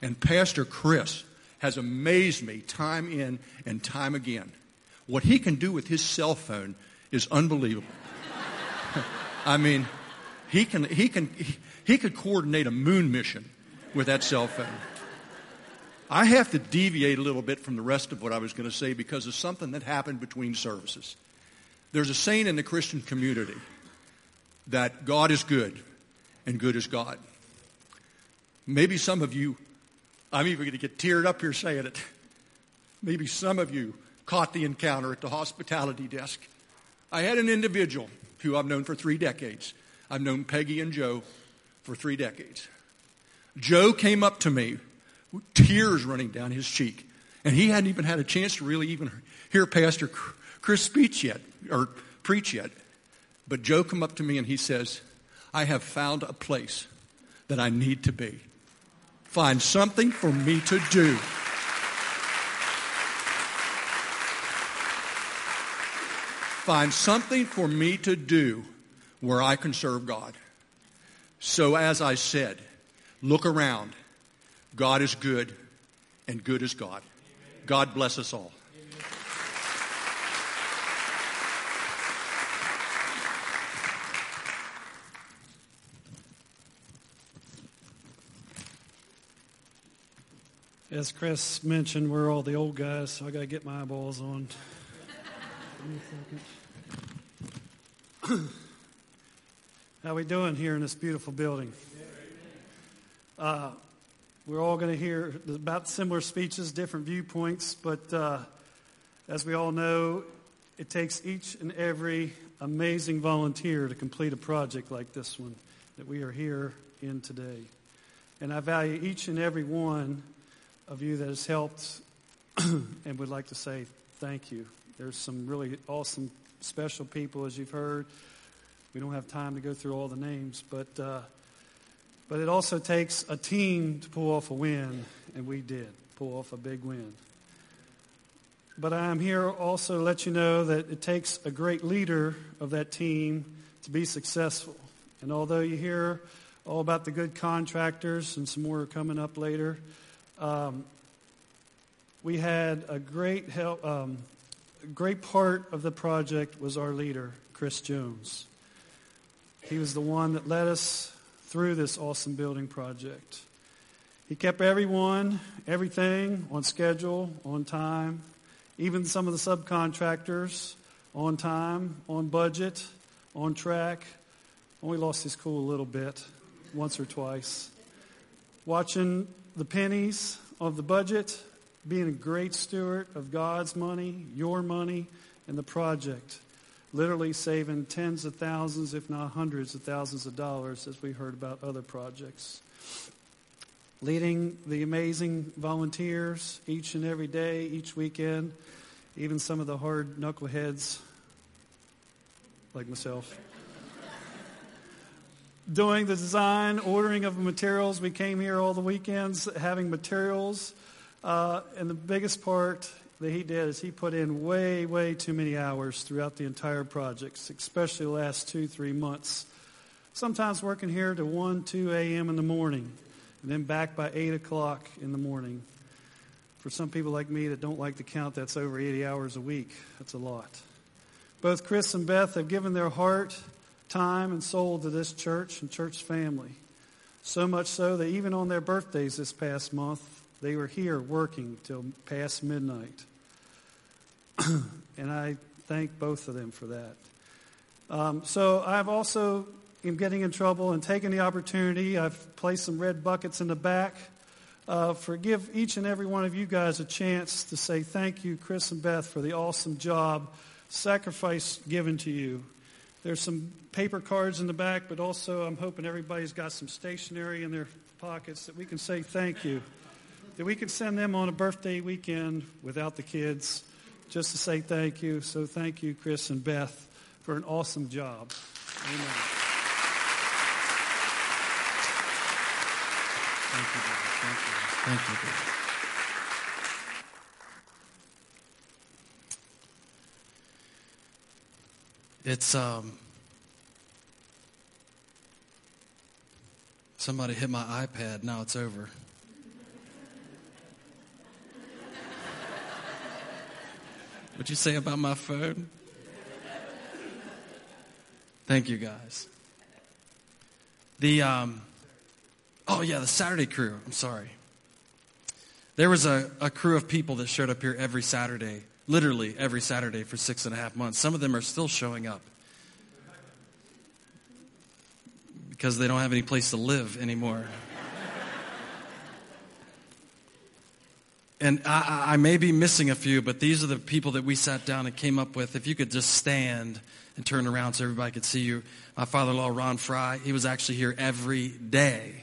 And Pastor Chris has amazed me time in and time again. What he can do with his cell phone is unbelievable. I mean, he can he can he, he could coordinate a moon mission with that cell phone. I have to deviate a little bit from the rest of what I was going to say because of something that happened between services. There's a saying in the Christian community that God is good and good is God. Maybe some of you I'm even going to get teared up here saying it. Maybe some of you caught the encounter at the hospitality desk. I had an individual who I've known for three decades. I've known Peggy and Joe for three decades. Joe came up to me, with tears running down his cheek, and he hadn't even had a chance to really even hear Pastor Chris speech yet or preach yet. But Joe come up to me and he says, "I have found a place that I need to be." Find something for me to do. Find something for me to do where I can serve God. So, as I said, look around. God is good, and good is God. God bless us all. As Chris mentioned, we're all the old guys, so I got to get my eyeballs on. How we doing here in this beautiful building? Uh, we're all going to hear about similar speeches, different viewpoints, but uh, as we all know, it takes each and every amazing volunteer to complete a project like this one that we are here in today. And I value each and every one of you that has helped and would like to say thank you. There's some really awesome, special people, as you've heard. We don't have time to go through all the names, but uh, but it also takes a team to pull off a win, and we did pull off a big win. But I'm here also to let you know that it takes a great leader of that team to be successful. And although you hear all about the good contractors, and some more are coming up later, Um, we had a great help. Um, a great part of the project was our leader, Chris Jones. He was the one that led us through this awesome building project. He kept everyone, everything on schedule, on time, even some of the subcontractors on time, on budget, on track. Only lost his cool a little bit, once or twice. Watching the pennies of the budget, being a great steward of God's money, your money, and the project. Literally saving tens of thousands, if not hundreds of thousands of dollars, as we heard about other projects. Leading the amazing volunteers each and every day, each weekend, even some of the hard knuckleheads like myself. Doing the design, ordering of materials. We came here all the weekends having materials. Uh, and the biggest part that he did is he put in way, way too many hours throughout the entire project, especially the last two, three months. Sometimes working here to 1, 2 a.m. in the morning, and then back by 8 o'clock in the morning. For some people like me that don't like to count, that's over 80 hours a week. That's a lot. Both Chris and Beth have given their heart, time, and soul to this church and church family. So much so that even on their birthdays this past month, they were here working till past midnight. and I thank both of them for that. Um, so I've also am getting in trouble and taking the opportunity. I've placed some red buckets in the back. Uh, forgive each and every one of you guys a chance to say thank you, Chris and Beth, for the awesome job, sacrifice given to you. There's some paper cards in the back, but also I'm hoping everybody's got some stationery in their pockets that we can say thank you. That we can send them on a birthday weekend without the kids just to say thank you. So thank you, Chris and Beth, for an awesome job. Amen. Thank you. Thank you. Thank you, It's um somebody hit my iPad, now it's over. What'd you say about my phone? Thank you guys. The um oh yeah, the Saturday crew. I'm sorry. There was a, a crew of people that showed up here every Saturday, literally every Saturday for six and a half months. Some of them are still showing up because they don't have any place to live anymore. and I, I, may be missing a few, but these are the people that we sat down and came up with. If you could just stand and turn around so everybody could see you. My father in law, Ron Fry, he was actually here every day,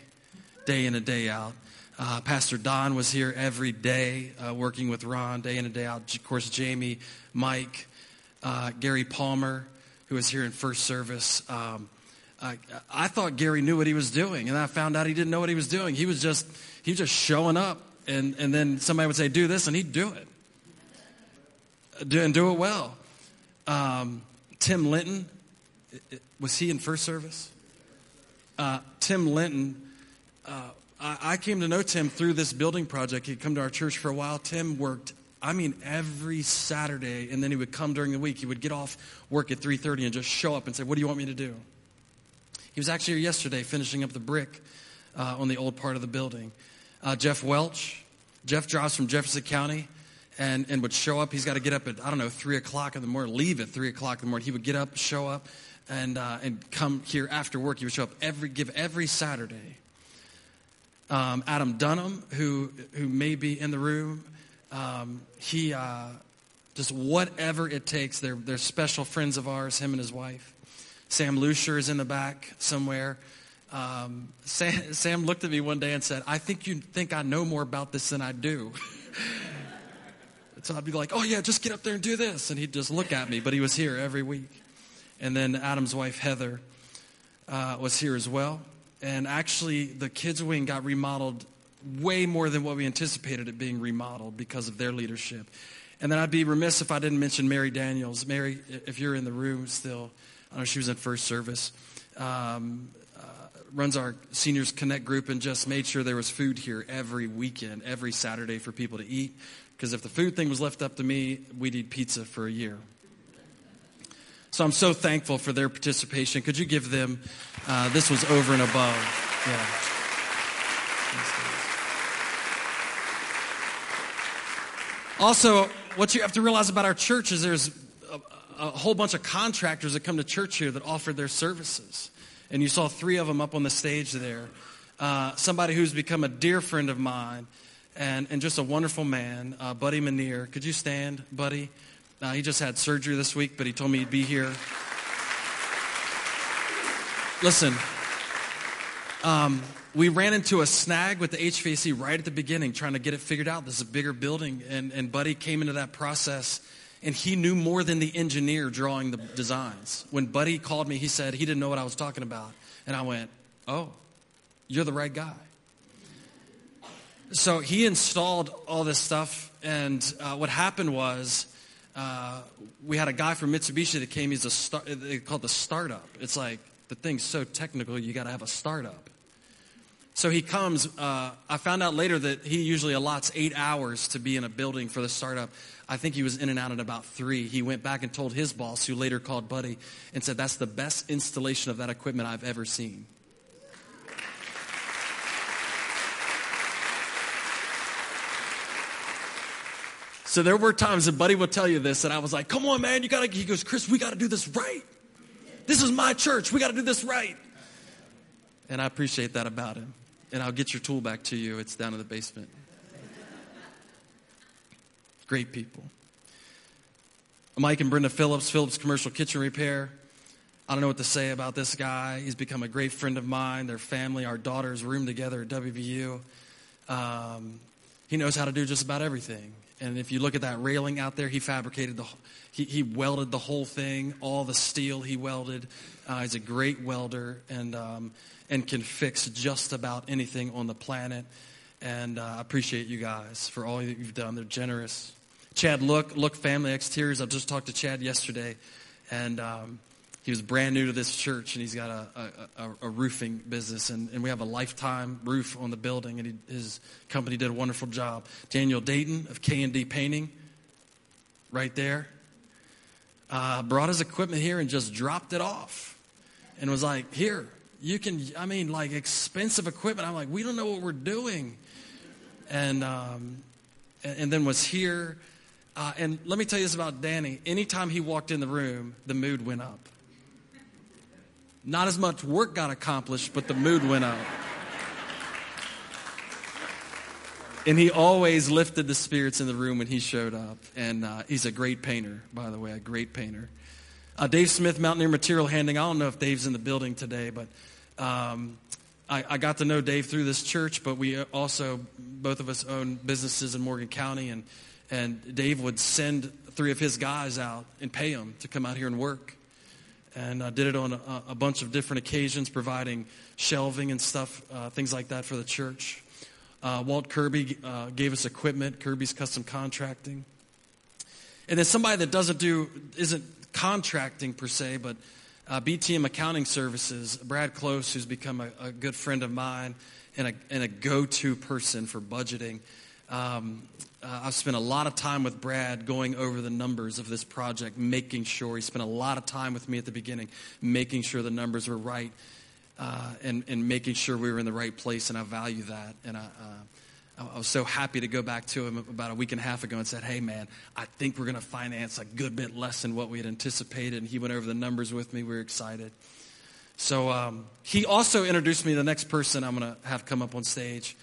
day in and day out. Uh, Pastor Don was here every day uh, working with Ron day in and day out. Of course, Jamie, Mike, uh, Gary Palmer, who was here in first service. Um, I, I thought Gary knew what he was doing, and I found out he didn't know what he was doing. He was just he was just showing up, and, and then somebody would say, "Do this," and he'd do it, do, and do it well. Um, Tim Linton, was he in first service? Uh, Tim Linton uh, I, came to know Tim through this building project. He'd come to our church for a while. Tim worked, I mean, every Saturday, and then he would come during the week. He would get off work at 3.30 and just show up and say, what do you want me to do? He was actually here yesterday finishing up the brick uh, on the old part of the building. Uh, Jeff Welch. Jeff drives from Jefferson County and, and would show up. He's got to get up at, I don't know, 3 o'clock in the morning, leave at 3 o'clock in the morning. He would get up, show up, and, uh, and come here after work. He would show up every, give every Saturday um, Adam Dunham, who, who may be in the room. Um, he, uh, just whatever it takes. They're, they're special friends of ours, him and his wife. Sam Lucier is in the back somewhere. Um, Sam, Sam, looked at me one day and said, I think you think I know more about this than I do. so I'd be like, oh, yeah, just get up there and do this. And he'd just look at me, but he was here every week. And then Adam's wife, Heather, uh, was here as well. And actually, the kids' wing got remodeled way more than what we anticipated it being remodeled because of their leadership. And then I'd be remiss if I didn't mention Mary Daniels. Mary, if you're in the room still, I know she was in first service. Um, uh, runs our Seniors Connect group and just made sure there was food here every weekend, every Saturday for people to eat. Because if the food thing was left up to me, we'd eat pizza for a year. So I'm so thankful for their participation. Could you give them? Uh, this was over and above. Yeah. Also, what you have to realize about our church is there's a, a, whole bunch of contractors that come to church here that offer their services. And you saw three of them up on the stage there. Uh, somebody who's become a dear friend of mine and, and just a wonderful man, uh, Buddy Manier. Could you stand, Buddy? Uh, he just had surgery this week, but he told me he'd be here. Listen, um, we ran into a snag with the HVAC right at the beginning, trying to get it figured out. This is a bigger building, and, and Buddy came into that process, and he knew more than the engineer drawing the designs. When Buddy called me, he said he didn't know what I was talking about, and I went, "Oh, you're the right guy." So he installed all this stuff, and uh, what happened was. Uh, we had a guy from Mitsubishi that came. He's a it the startup. It's like the thing's so technical, you got to have a startup. So he comes. Uh, I found out later that he usually allots eight hours to be in a building for the startup. I think he was in and out in about three. He went back and told his boss, who later called Buddy, and said, That's the best installation of that equipment I've ever seen. So there were times that Buddy would tell you this, and I was like, Come on, man, you gotta, he goes, Chris, we gotta do this right. This is my church. We gotta do this right. And I appreciate that about him and I'll get your tool back to you. It's down in the basement. Great people. Mike and Brenda Phillips, Phillips Commercial Kitchen Repair. I don't know what to say about this guy. He's become a great friend of mine. Their family, our daughters, room together at WVU. Um, he knows how to do just about everything. And if you look at that railing out there, he fabricated the, he, he welded the whole thing, all the steel he welded. Uh, he's a great welder, and um, and can fix just about anything on the planet. And uh, I appreciate you guys for all that you've done. They're generous. Chad Look, Look Family Exteriors. I just talked to Chad yesterday, and um, he was brand new to this church, and he's got a, a, a roofing business, and, and, we have a lifetime roof on the building, and he, his company did a wonderful job. Daniel Dayton of K&D Painting, right there, uh, brought his equipment here and just dropped it off, and was like, "Here, you can, I mean, like expensive equipment. I'm like, we don't know what we're doing. And, um, and, then was here. Uh, and let me tell you this about Danny. Anytime he walked in the room, the mood went up. Not as much work got accomplished, but the mood went up. And he always lifted the spirits in the room when he showed up. And uh, he's a great painter, by the way, a great painter. Uh, Dave Smith, Mountaineer Material Handling. I don't know if Dave's in the building today, but um, I, I, got to know Dave through this church. But we also, both of us, own businesses in Morgan County, and and Dave would send three of his guys out and pay them to come out here and work. And I did it on a, a bunch of different occasions, providing shelving and stuff, uh, things like that for the church. Uh, Walt Kirby uh, gave us equipment, Kirby's Custom Contracting. And then somebody that doesn't do, isn't contracting per se, but uh, BTM Accounting Services, Brad Close, who's become a, a good friend of mine and a, and a go to person for budgeting. Um, uh, I've spent a lot of time with Brad going over the numbers of this project, making sure. He spent a lot of time with me at the beginning, making sure the numbers were right uh, and, and making sure we were in the right place, and I value that. And I, uh, I was so happy to go back to him about a week and a half ago and said, Hey, man, I think we're going to finance a good bit less than what we had anticipated. And he went over the numbers with me. We were excited. So um, he also introduced me to the next person I'm going to have come up on stage.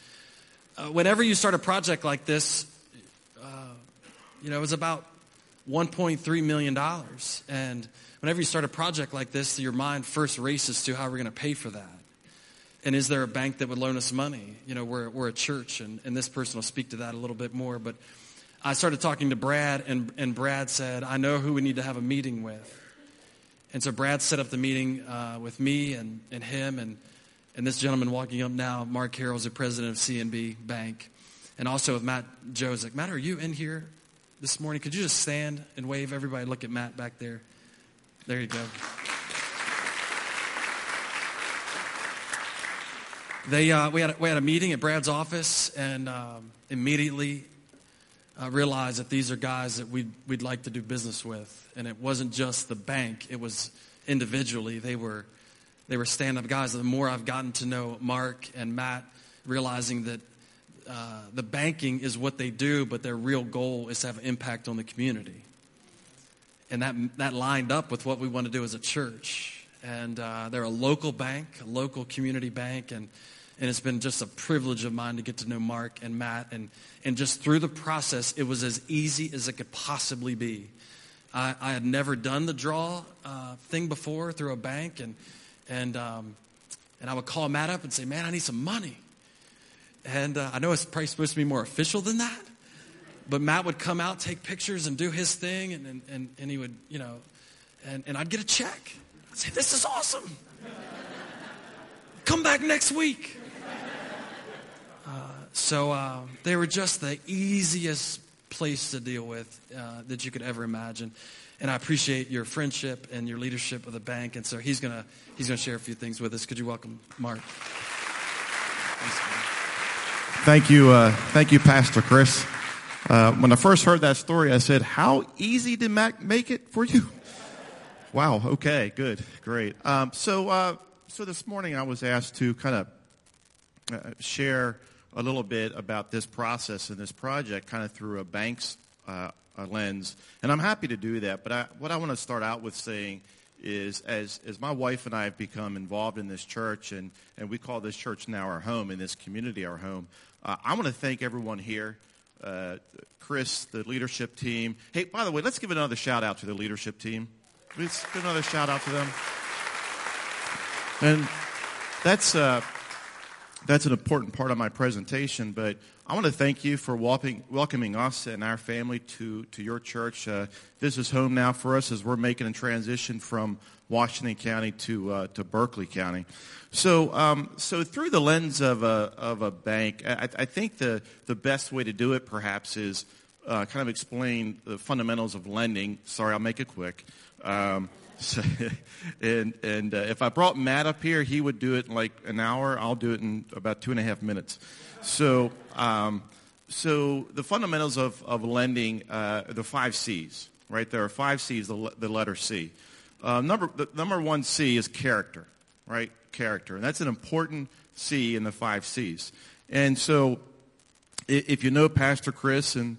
Uh, whenever you start a project like this, uh, you know, it was about $1.3 million. And whenever you start a project like this, your mind first races to how we're going to pay for that. And is there a bank that would loan us money? You know, we're, we're a church, and, and this person will speak to that a little bit more. But I started talking to Brad, and, and Brad said, I know who we need to have a meeting with. And so Brad set up the meeting uh, with me and, and him, and, and this gentleman walking up now, Mark Carroll, is the president of CNB Bank, and also with Matt Josek. Matt, are you in here this morning? Could you just stand and wave? Everybody look at Matt back there. There you go. they, uh, we, had a, we had a meeting at Brad's office and um, immediately uh, realized that these are guys that we'd, we'd like to do business with. And it wasn't just the bank, it was individually. They were, they were stand up guys. The more I've gotten to know Mark and Matt, realizing that uh, the banking is what they do, but their real goal is to have an impact on the community. And that, that lined up with what we want to do as a church. And uh, they're a local bank, a local community bank, and and it's been just a privilege of mine to get to know Mark and Matt. And, and just through the process, it was as easy as it could possibly be. I, I had never done the draw uh, thing before through a bank. And, and, um, and I would call Matt up and say, Man, I need some money. And uh, I know it's probably supposed to be more official than that. But Matt would come out, take pictures, and do his thing. And, and, and, and he would, you know, and, and I'd get a check. I'd say, This is awesome. Come back next week. So uh, they were just the easiest place to deal with uh, that you could ever imagine. And I appreciate your friendship and your leadership of the bank. And so he's to he's gonna share a few things with us. Could you welcome Mark? Thank you, uh, thank you, Pastor Chris. Uh, when I first heard that story, I said, "How easy did Mac make it for you?" wow. Okay. Good. Great. Um, so, uh, so this morning I was asked to kind of uh, share a little bit about this process and this project kind of through a bank's uh, lens. And I'm happy to do that. But I, what I want to start out with saying is as, as my wife and I have become involved in this church, and, and we call this church now our home, in this community our home, uh, I want to thank everyone here. Uh, Chris, the leadership team. Hey, by the way, let's give another shout out to the leadership team. Let's give another shout out to them. And that's, uh, that's an important part of my presentation, but I want to thank you for welcoming, welcoming us and our family to, to your church. Uh, this is home now for us as we're making a transition from Washington County to, uh, to Berkeley County. So, um, so through the lens of a, of a bank, I, I think the, the best way to do it perhaps is uh, kind of explain the fundamentals of lending. Sorry, I'll make it quick. Um, so, and and uh, if I brought Matt up here, he would do it in like an hour. I'll do it in about two and a half minutes. So, um, so the fundamentals of, of lending, uh, the five C's, right? There are five C's, the, the letter C. Uh, number, the, number one C is character, right? Character. And that's an important C in the five C's. And so if you know Pastor Chris and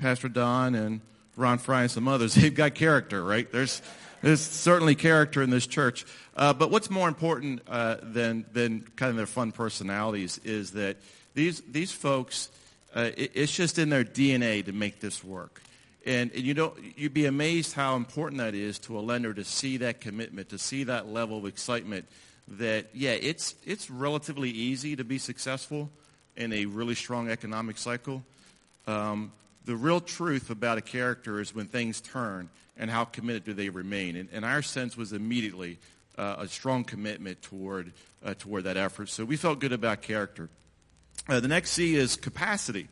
Pastor Don and Ron Fry and some others, they've got character, right? There's, there's certainly character in this church. Uh, but what's more important uh, than, than kind of their fun personalities is that these, these folks, uh, it, it's just in their DNA to make this work. And, and you know, you'd be amazed how important that is to a lender to see that commitment, to see that level of excitement that, yeah, it's, it's relatively easy to be successful in a really strong economic cycle. Um, the real truth about a character is when things turn and how committed do they remain. And, and our sense was immediately uh, a strong commitment toward, uh, toward that effort. So we felt good about character. Uh, the next C is capacity.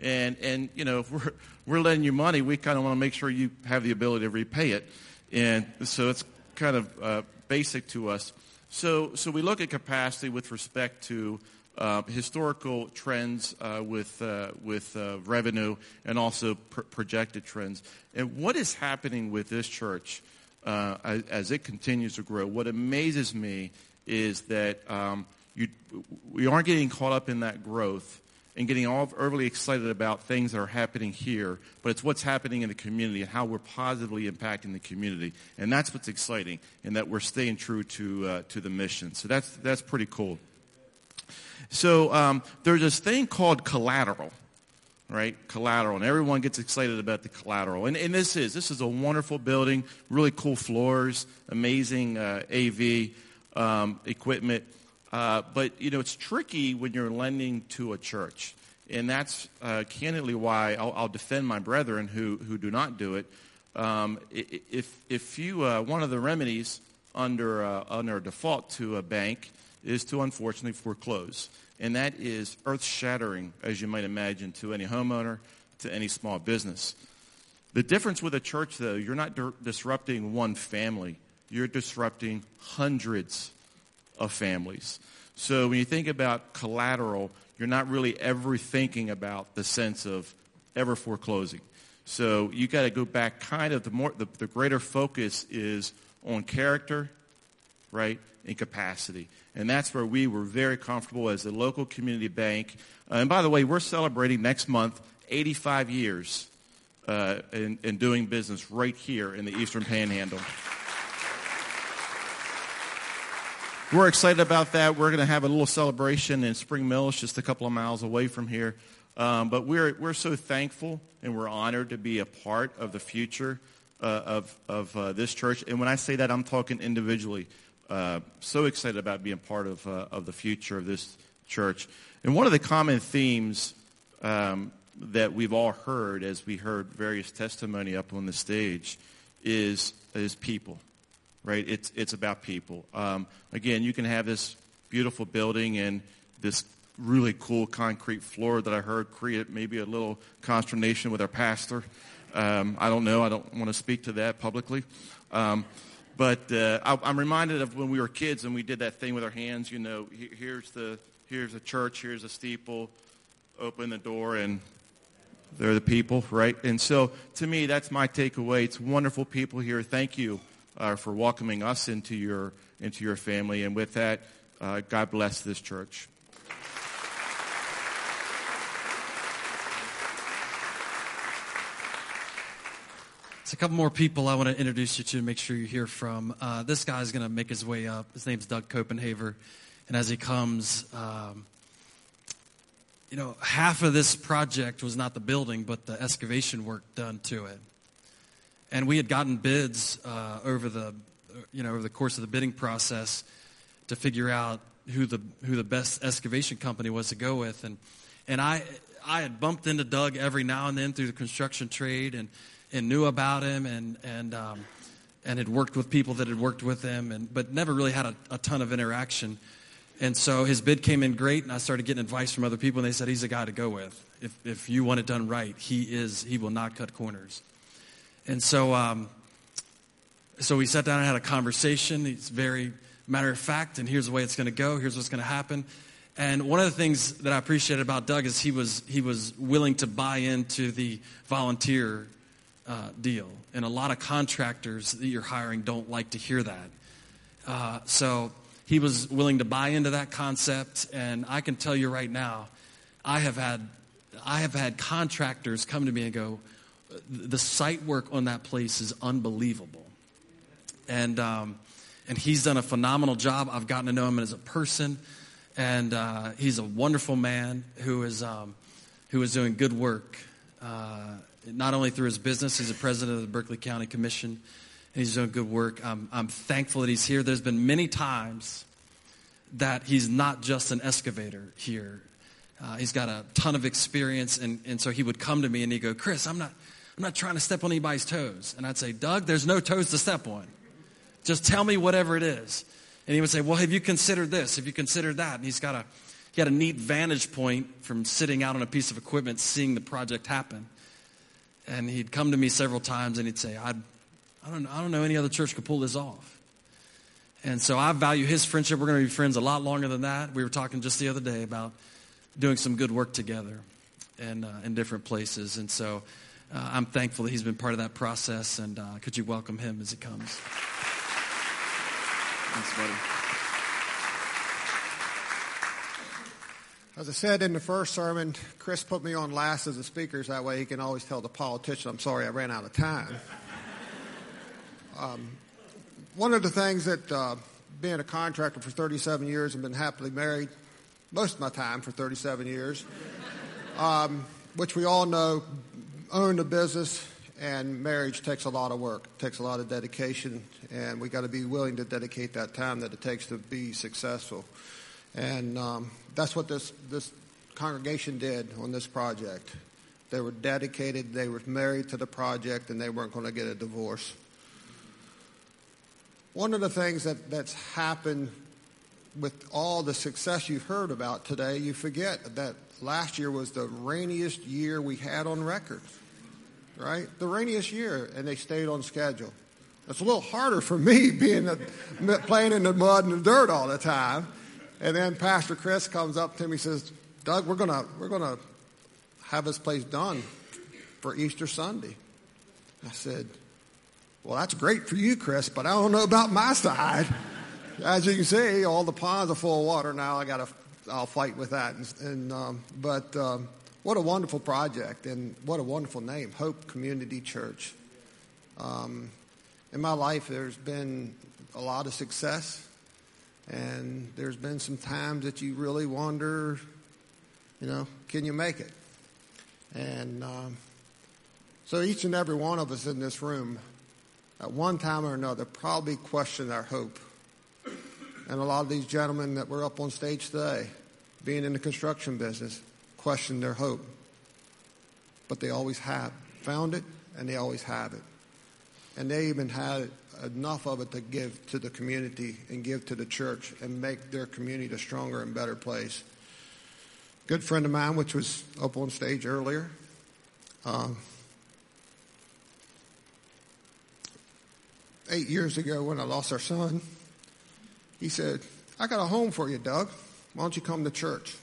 And, and you know, if we're, we're lending you money, we kind of want to make sure you have the ability to repay it. And so it's kind of uh, basic to us. So, so we look at capacity with respect to historical trends uh, with, uh, with uh, revenue and also pr- projected trends. And what is happening with this church uh, as, it continues to grow? What amazes me is that um, we aren't getting caught up in that growth and getting all overly excited about things that are happening here, but it's what's happening in the community and how we're positively impacting the community. And that's what's exciting, and that we're staying true to, uh, to the mission. So that's, that's pretty cool. So um, there's this thing called collateral, right? Collateral, and everyone gets excited about the collateral. And, and this is this is a wonderful building, really cool floors, amazing uh, AV um, equipment. Uh, but you know, it's tricky when you're lending to a church, and that's uh, candidly why I'll, I'll, defend my brethren who who do not do it. Um, if if you uh, one of the remedies under uh, under default to a bank is to unfortunately foreclose. And that is earth shattering, as you might imagine, to any homeowner, to any small business. The difference with a church, though, you're not di- disrupting one family, you're disrupting hundreds of families. So when you think about collateral, you're not really ever thinking about the sense of ever foreclosing. So you got to go back kind of the more the, the greater focus is on character, right, in capacity. And that's where we were very comfortable as a local community bank. Uh, and by the way, we're celebrating next month 85 years uh, in, in doing business right here in the Eastern Panhandle. We're excited about that. We're going to have a little celebration in Spring Mills, just a couple of miles away from here. Um, but we're, we're so thankful and we're honored to be a part of the future uh, of, of uh, this church. And when I say that, I'm talking individually. Uh, so excited about being part of, uh, of the future of this church. And one of the common themes um, that we've all heard as we heard various testimony up on the stage is, is people, right? It's, it's about people. Um, again, you can have this beautiful building and this really cool concrete floor that I heard create maybe a little consternation with our pastor. Um, I don't know. I don't want to speak to that publicly. Um, but uh, I, am reminded of when we were kids and we did that thing with our hands. You know, here's the here's a church, here's a steeple. Open the door and they're the people, right? And so, to me, that's my takeaway. It's wonderful people here. Thank you uh, for welcoming us into your into your family. And with that, uh, God bless this church. It's a couple more people I want to introduce you to make sure you hear from. Uh, this guy's going to make his way up. His name's Doug Copenhaver. And as he comes, um, you know, half of this project was not the building, but the excavation work done to it. And we had gotten bids uh, over the, you know, over the course of the bidding process to figure out who the who the best excavation company was to go with. And and I I had bumped into Doug every now and then through the construction trade and and knew about him and and um, and had worked with people that had worked with him, and but never really had a, a ton of interaction. And so his bid came in great, and I started getting advice from other people, and they said he's a guy to go with. If if you want it done right, he is. He will not cut corners. And so um, so we sat down and had a conversation. He's very matter of fact, and here's the way it's going to go. Here's what's going to happen. And one of the things that I appreciated about Doug is he was he was willing to buy into the volunteer uh, deal. And a lot of contractors that you're hiring don't like to hear that. Uh, so he was willing to buy into that concept. And I can tell you right now, I have had, I have had contractors come to me and go, the site work on that place is unbelievable. And, um, and he's done a phenomenal job. I've gotten to know him as a person. And uh, he's a wonderful man who is, um, who is doing good work. Uh, not only through his business, he's the president of the Berkeley County Commission, and he's doing good work. I'm, I'm thankful that he's here. There's been many times that he's not just an excavator here. Uh, he's got a ton of experience, and, and so he would come to me and he'd go, Chris, I'm not, I'm not trying to step on anybody's toes. And I'd say, Doug, there's no toes to step on. Just tell me whatever it is. And he would say, Well, have you considered this? Have you considered that? And he's got a, he had a neat vantage point from sitting out on a piece of equipment, seeing the project happen. And he'd come to me several times and he'd say, I, I, don't, I don't know any other church could pull this off. And so I value his friendship. We're going to be friends a lot longer than that. We were talking just the other day about doing some good work together in, uh, in different places. And so uh, I'm thankful that he's been part of that process. And uh, could you welcome him as he comes? Thanks, buddy. As I said in the first sermon, Chris put me on last as a speaker, so that way he can always tell the politician, I'm sorry I ran out of time. um, one of the things that uh, being a contractor for 37 years and been happily married most of my time for 37 years, um, which we all know, own a business and marriage takes a lot of work, takes a lot of dedication, and we got to be willing to dedicate that time that it takes to be successful. And um, that's what this, this congregation did on this project. They were dedicated, they were married to the project, and they weren't going to get a divorce. One of the things that, that's happened with all the success you've heard about today, you forget that last year was the rainiest year we had on record, right? The rainiest year, and they stayed on schedule. It's a little harder for me being a, playing in the mud and the dirt all the time. And then Pastor Chris comes up to me and says, Doug, we're gonna we're gonna have this place done for Easter Sunday. I said, Well, that's great for you, Chris, but I don't know about my side. As you can see, all the ponds are full of water now. I got to, I'll fight with that. And, and um, but um, what a wonderful project and what a wonderful name, Hope Community Church. Um, in my life, there's been a lot of success, and there's been some times that you really wonder, you know, can you make it? And um, so each and every one of us in this room, at one time or another, probably questioned our hope. And a lot of these gentlemen that were up on stage today, being in the construction business, questioned their hope. But they always have found it, and they always have it. And they even had enough of it to give to the community and give to the church and make their community a stronger and better place. Good friend of mine, which was up on stage earlier, um, eight years ago when I lost our son, he said, I got a home for you, Doug. Why don't you come to church?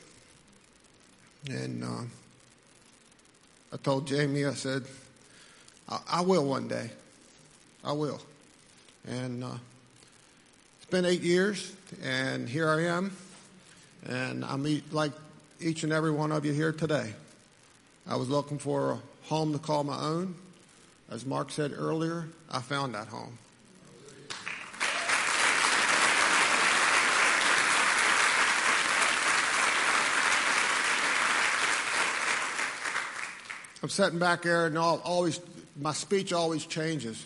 And uh, I told Jamie, I said, I, I will one day. I will. And uh, it's been eight years, and here I am. And I'm like each and every one of you here today. I was looking for a home to call my own. As Mark said earlier, I found that home. I'm sitting back there, and always my speech always changes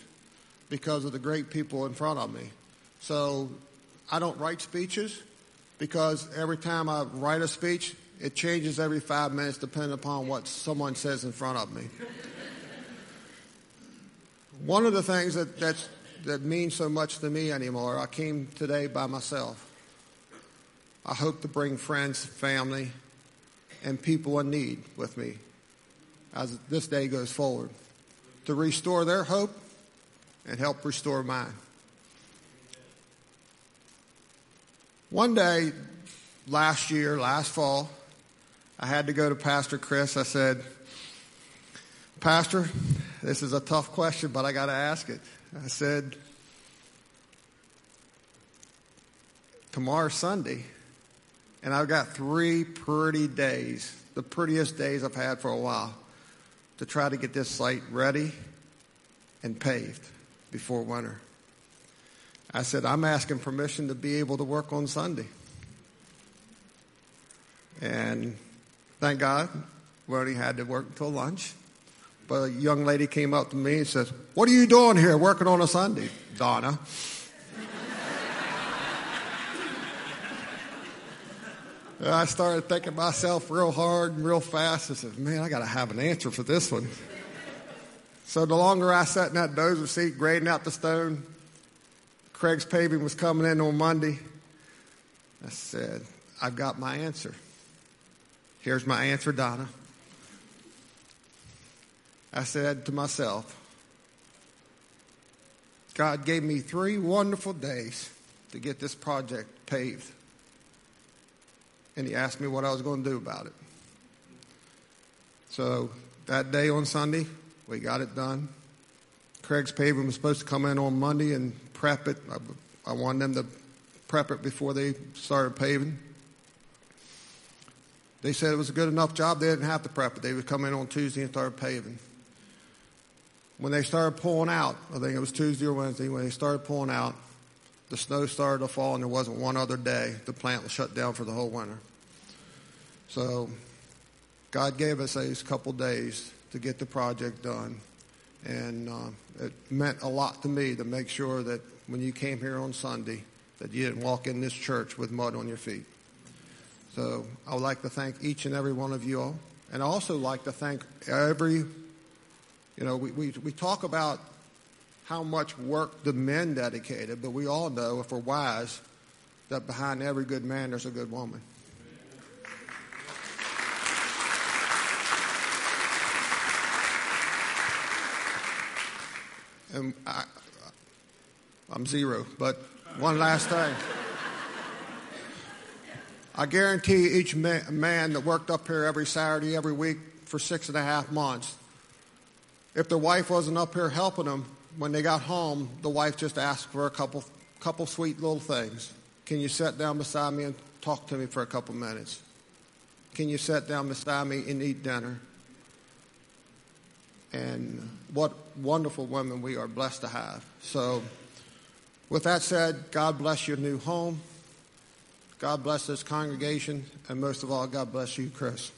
because of the great people in front of me. So I don't write speeches because every time I write a speech, it changes every five minutes depending upon what someone says in front of me. One of the things that, that's, that means so much to me anymore, I came today by myself. I hope to bring friends, family, and people in need with me as this day goes forward to restore their hope and help restore mine. One day last year, last fall, I had to go to Pastor Chris. I said, Pastor, this is a tough question, but I got to ask it. I said, tomorrow's Sunday, and I've got three pretty days, the prettiest days I've had for a while to try to get this site ready and paved before winter. I said, I'm asking permission to be able to work on Sunday. And thank God, we only had to work until lunch. But a young lady came up to me and says, What are you doing here working on a Sunday, Donna? I started thinking myself real hard and real fast. I said, man, I got to have an answer for this one. So the longer I sat in that dozer seat grading out the stone, Craig's paving was coming in on Monday. I said, I've got my answer. Here's my answer, Donna. I said to myself, God gave me three wonderful days to get this project paved and he asked me what I was going to do about it. So that day on Sunday, we got it done. Craig's paving was supposed to come in on Monday and prep it. I, I wanted them to prep it before they started paving. They said it was a good enough job, they didn't have to prep it. They would come in on Tuesday and start paving. When they started pulling out, I think it was Tuesday or Wednesday, when they started pulling out, the snow started to fall, and there wasn't one other day. The plant was shut down for the whole winter. So God gave us a couple days to get the project done. And uh, it meant a lot to me to make sure that when you came here on Sunday, that you didn't walk in this church with mud on your feet. So I would like to thank each and every one of you all. And I also like to thank every, you know, we, we, we talk about how much work the men dedicated, but we all know, if we're wise, that behind every good man there's a good woman. And I, I'm zero, but one last thing. I guarantee each ma- man that worked up here every Saturday, every week for six and a half months, if their wife wasn't up here helping them, when they got home, the wife just asked for a couple, couple sweet little things. Can you sit down beside me and talk to me for a couple minutes? Can you sit down beside me and eat dinner? And what wonderful women we are blessed to have. So, with that said, God bless your new home. God bless this congregation. And most of all, God bless you, Chris.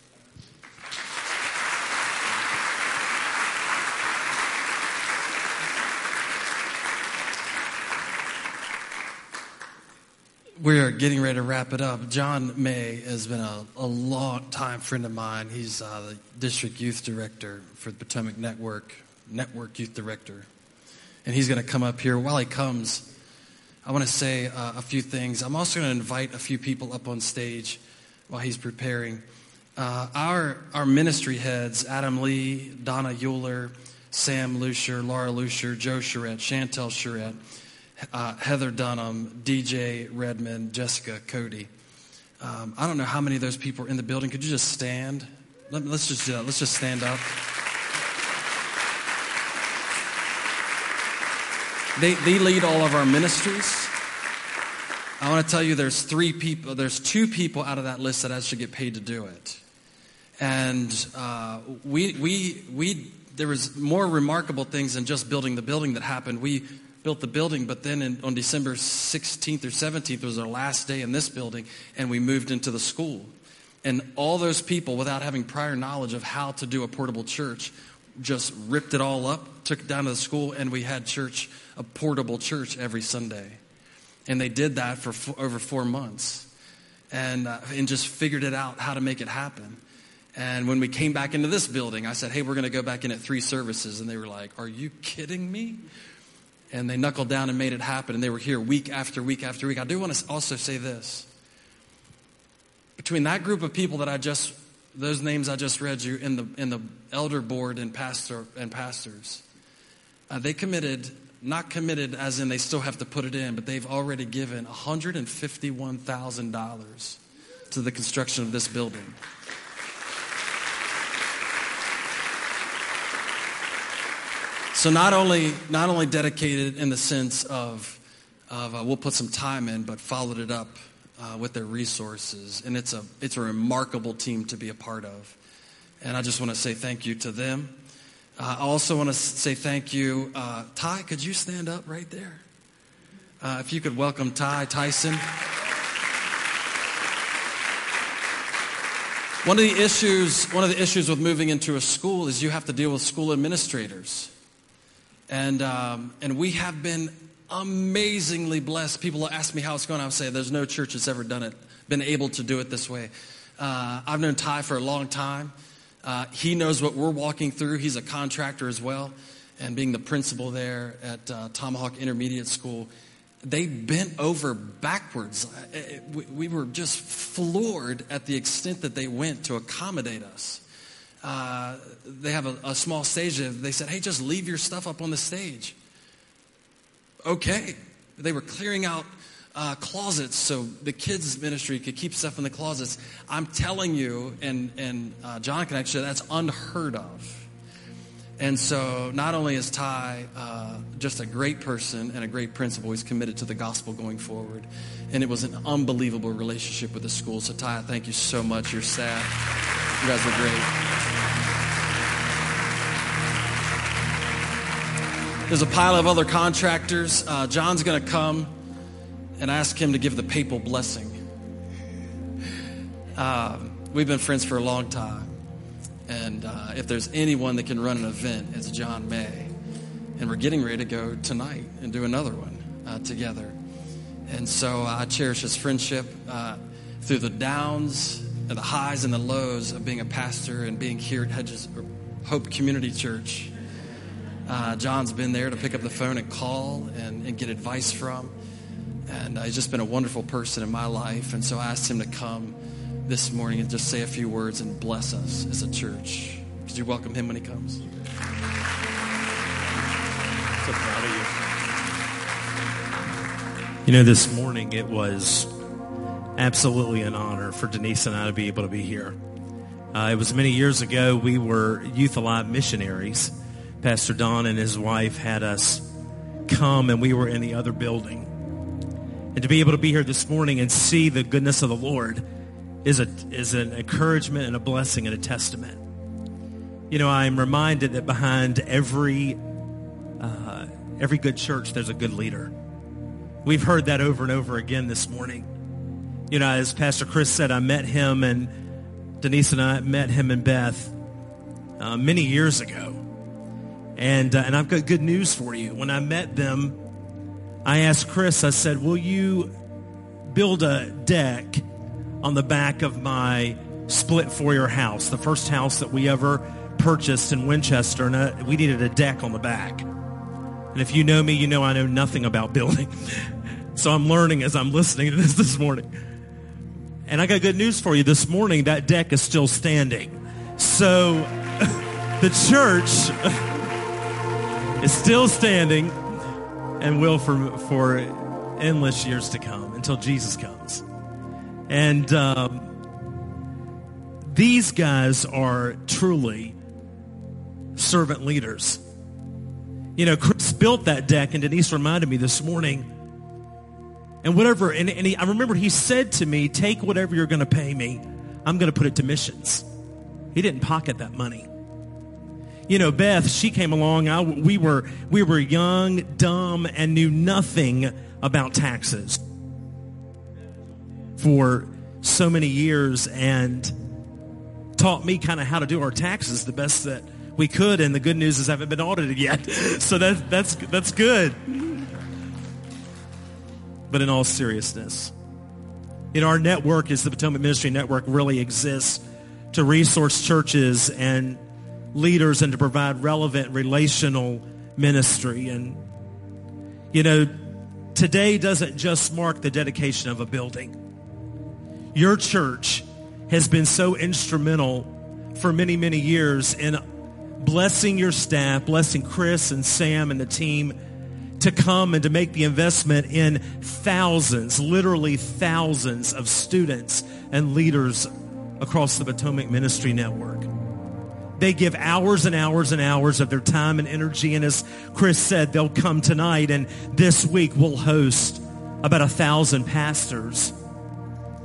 We're getting ready to wrap it up. John May has been a, a long time friend of mine. He's uh, the district youth director for the Potomac Network, network youth director. And he's going to come up here. While he comes, I want to say uh, a few things. I'm also going to invite a few people up on stage while he's preparing. Uh, our, our ministry heads, Adam Lee, Donna Euler, Sam Lucier, Laura Lucier, Joe Charette, Chantel Charette, uh, Heather Dunham, DJ Redmond, Jessica Cody. Um, I don't know how many of those people are in the building. Could you just stand? Let, us just uh, let's just stand up. They, they lead all of our ministries. I want to tell you there's three people, there's two people out of that list that actually get paid to do it. And uh, we, we, we, there was more remarkable things than just building the building that happened. We built the building, but then in, on December 16th or 17th was our last day in this building, and we moved into the school. And all those people, without having prior knowledge of how to do a portable church, just ripped it all up, took it down to the school, and we had church, a portable church every Sunday. And they did that for four, over four months and, uh, and just figured it out how to make it happen. And when we came back into this building, I said, Hey, we're going to go back in at three services. And they were like, Are you kidding me? And they knuckled down and made it happen, and they were here week after week after week. I do want to also say this. Between that group of people that I just, those names I just read you in the, in the elder board and pastor and pastors, uh, they committed, not committed as in they still have to put it in, but they've already given $151,000 to the construction of this building. So not only not only dedicated in the sense of of uh, we'll put some time in, but followed it up uh, with their resources, and it's a it's a remarkable team to be a part of. And I just want to say thank you to them. Uh, I also want to say thank you, uh, Ty. Could you stand up right there? Uh, if you could welcome Ty Tyson. One of the issues, one of the issues with moving into a school is you have to deal with school administrators. And, um, and we have been amazingly blessed. People ask me how it's going. I would say there's no church that's ever done it, been able to do it this way. Uh, I've known Ty for a long time. Uh, he knows what we're walking through. He's a contractor as well. And being the principal there at uh, Tomahawk Intermediate School, they bent over backwards. Uh, we, we were just floored at the extent that they went to accommodate us uh, they have a, a small stage. They said, hey, just leave your stuff up on the stage. Okay. They were clearing out uh, closets so the kids' ministry could keep stuff in the closets. I'm telling you, and, and uh, John can actually, that's unheard of. And so, not only is Ty uh, just a great person and a great principal, he's committed to the gospel going forward. And it was an unbelievable relationship with the school. So, Ty, thank you so much. Your staff, you guys are great. There's a pile of other contractors. Uh, John's going to come and ask him to give the papal blessing. Uh, we've been friends for a long time. And uh, if there's anyone that can run an event, it's John May. And we're getting ready to go tonight and do another one uh, together. And so I cherish his friendship uh, through the downs and the highs and the lows of being a pastor and being here at Hedges Hope Community Church. Uh, John's been there to pick up the phone and call and, and get advice from. And uh, he's just been a wonderful person in my life. And so I asked him to come this morning and just say a few words and bless us as a church. Could you welcome him when he comes? So proud of you. You know, this morning it was absolutely an honor for Denise and I to be able to be here. Uh, it was many years ago. We were Youth Alive missionaries. Pastor Don and his wife had us come, and we were in the other building. And to be able to be here this morning and see the goodness of the Lord is a is an encouragement and a blessing and a testament. You know, I'm reminded that behind every uh, every good church, there's a good leader. We've heard that over and over again this morning. You know, as Pastor Chris said, I met him and Denise and I met him and Beth uh, many years ago. And, uh, and I've got good news for you. When I met them, I asked Chris, I said, will you build a deck on the back of my split foyer house, the first house that we ever purchased in Winchester, and uh, we needed a deck on the back. And if you know me, you know I know nothing about building. so I'm learning as I'm listening to this this morning. And I got good news for you. This morning, that deck is still standing. So the church is still standing and will for, for endless years to come until Jesus comes. And um, these guys are truly servant leaders. You know, Chris built that deck, and Denise reminded me this morning. And whatever, and, and he, I remember he said to me, Take whatever you're going to pay me, I'm going to put it to missions. He didn't pocket that money. You know, Beth, she came along. I, we were we were young, dumb, and knew nothing about taxes for so many years, and taught me kind of how to do our taxes the best that we could, and the good news is I haven't been audited yet. So that, that's, that's good. But in all seriousness, you know, our network is the Potomac Ministry Network really exists to resource churches and leaders and to provide relevant relational ministry. And, you know, today doesn't just mark the dedication of a building. Your church has been so instrumental for many, many years in blessing your staff, blessing Chris and Sam and the team to come and to make the investment in thousands, literally thousands of students and leaders across the Potomac Ministry Network. They give hours and hours and hours of their time and energy. And as Chris said, they'll come tonight and this week we'll host about a thousand pastors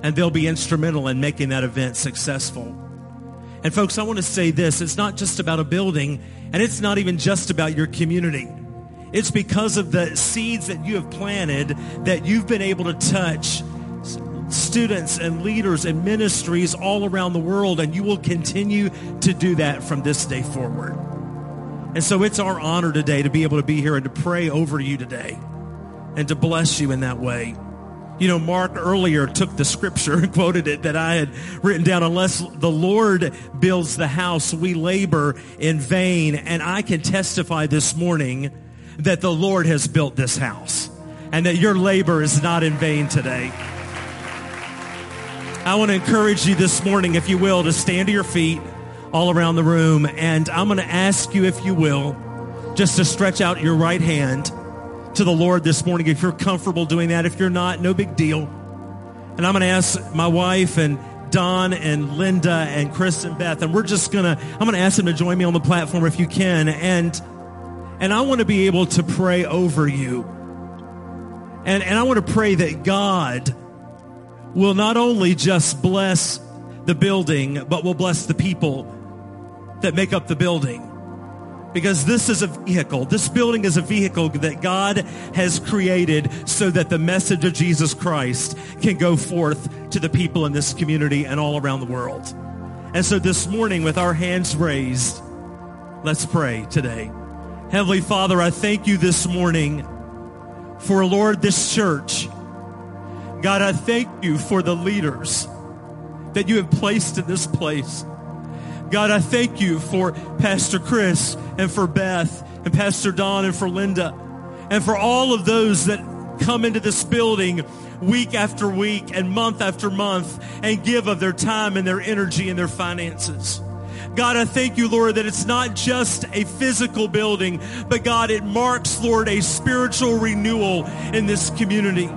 and they'll be instrumental in making that event successful. And folks, I want to say this. It's not just about a building, and it's not even just about your community. It's because of the seeds that you have planted that you've been able to touch students and leaders and ministries all around the world, and you will continue to do that from this day forward. And so it's our honor today to be able to be here and to pray over you today and to bless you in that way. You know, Mark earlier took the scripture and quoted it that I had written down. Unless the Lord builds the house, we labor in vain. And I can testify this morning that the Lord has built this house and that your labor is not in vain today. I want to encourage you this morning, if you will, to stand to your feet all around the room. And I'm going to ask you, if you will, just to stretch out your right hand to the Lord this morning if you're comfortable doing that. If you're not, no big deal. And I'm going to ask my wife and Don and Linda and Chris and Beth, and we're just gonna, I'm gonna ask them to join me on the platform if you can. And, and I want to be able to pray over you. And, and I want to pray that God will not only just bless the building, but will bless the people that make up the building because this is a vehicle. This building is a vehicle that God has created so that the message of Jesus Christ can go forth to the people in this community and all around the world. And so this morning, with our hands raised, let's pray today. Heavenly Father, I thank you this morning for, Lord, this church. God, I thank you for the leaders that you have placed in this place. God, I thank you for Pastor Chris and for Beth and Pastor Don and for Linda and for all of those that come into this building week after week and month after month and give of their time and their energy and their finances. God, I thank you, Lord, that it's not just a physical building, but God, it marks, Lord, a spiritual renewal in this community.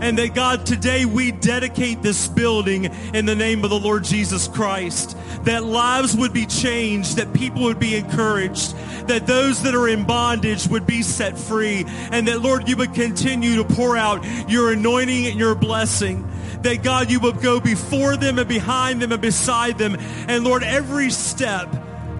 And that God, today we dedicate this building in the name of the Lord Jesus Christ. That lives would be changed, that people would be encouraged, that those that are in bondage would be set free, and that Lord, you would continue to pour out your anointing and your blessing that God, you would go before them and behind them and beside them. And Lord, every step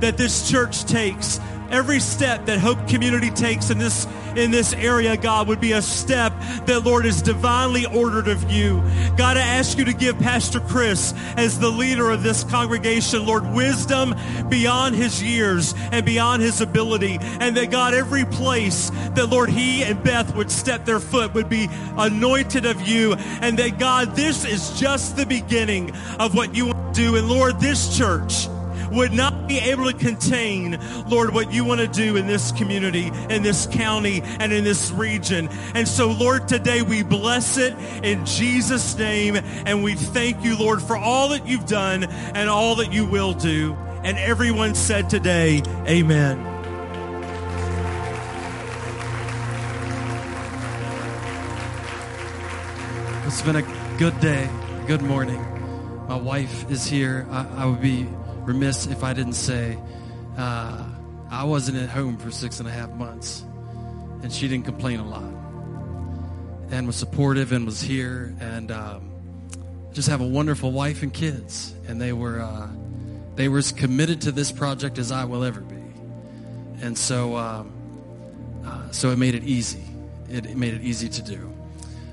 that this church takes, every step that Hope Community takes in this in this area, God, would be a step that, Lord, is divinely ordered of you. God, I ask you to give Pastor Chris, as the leader of this congregation, Lord, wisdom beyond his years and beyond his ability. And that, God, every place that, Lord, he and Beth would step their foot would be anointed of you. And that, God, this is just the beginning of what you want to do. And, Lord, this church, would not be able to contain, Lord, what you want to do in this community, in this county, and in this region. And so, Lord, today we bless it in Jesus' name, and we thank you, Lord, for all that you've done and all that you will do. And everyone said today, Amen. It's been a good day, good morning. My wife is here. I, I would be remiss if I didn't say uh, I wasn't at home for six and a half months, and she didn't complain a lot, and was supportive and was here, and um, just have a wonderful wife and kids, and they were uh, they were as committed to this project as I will ever be, and so um, uh, so it made it easy. It, it made it easy to do.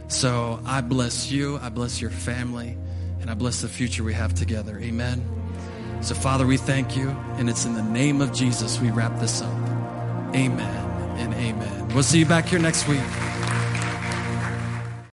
So I bless you. I bless your family. And I bless the future we have together. Amen. So, Father, we thank you. And it's in the name of Jesus we wrap this up. Amen and amen. We'll see you back here next week.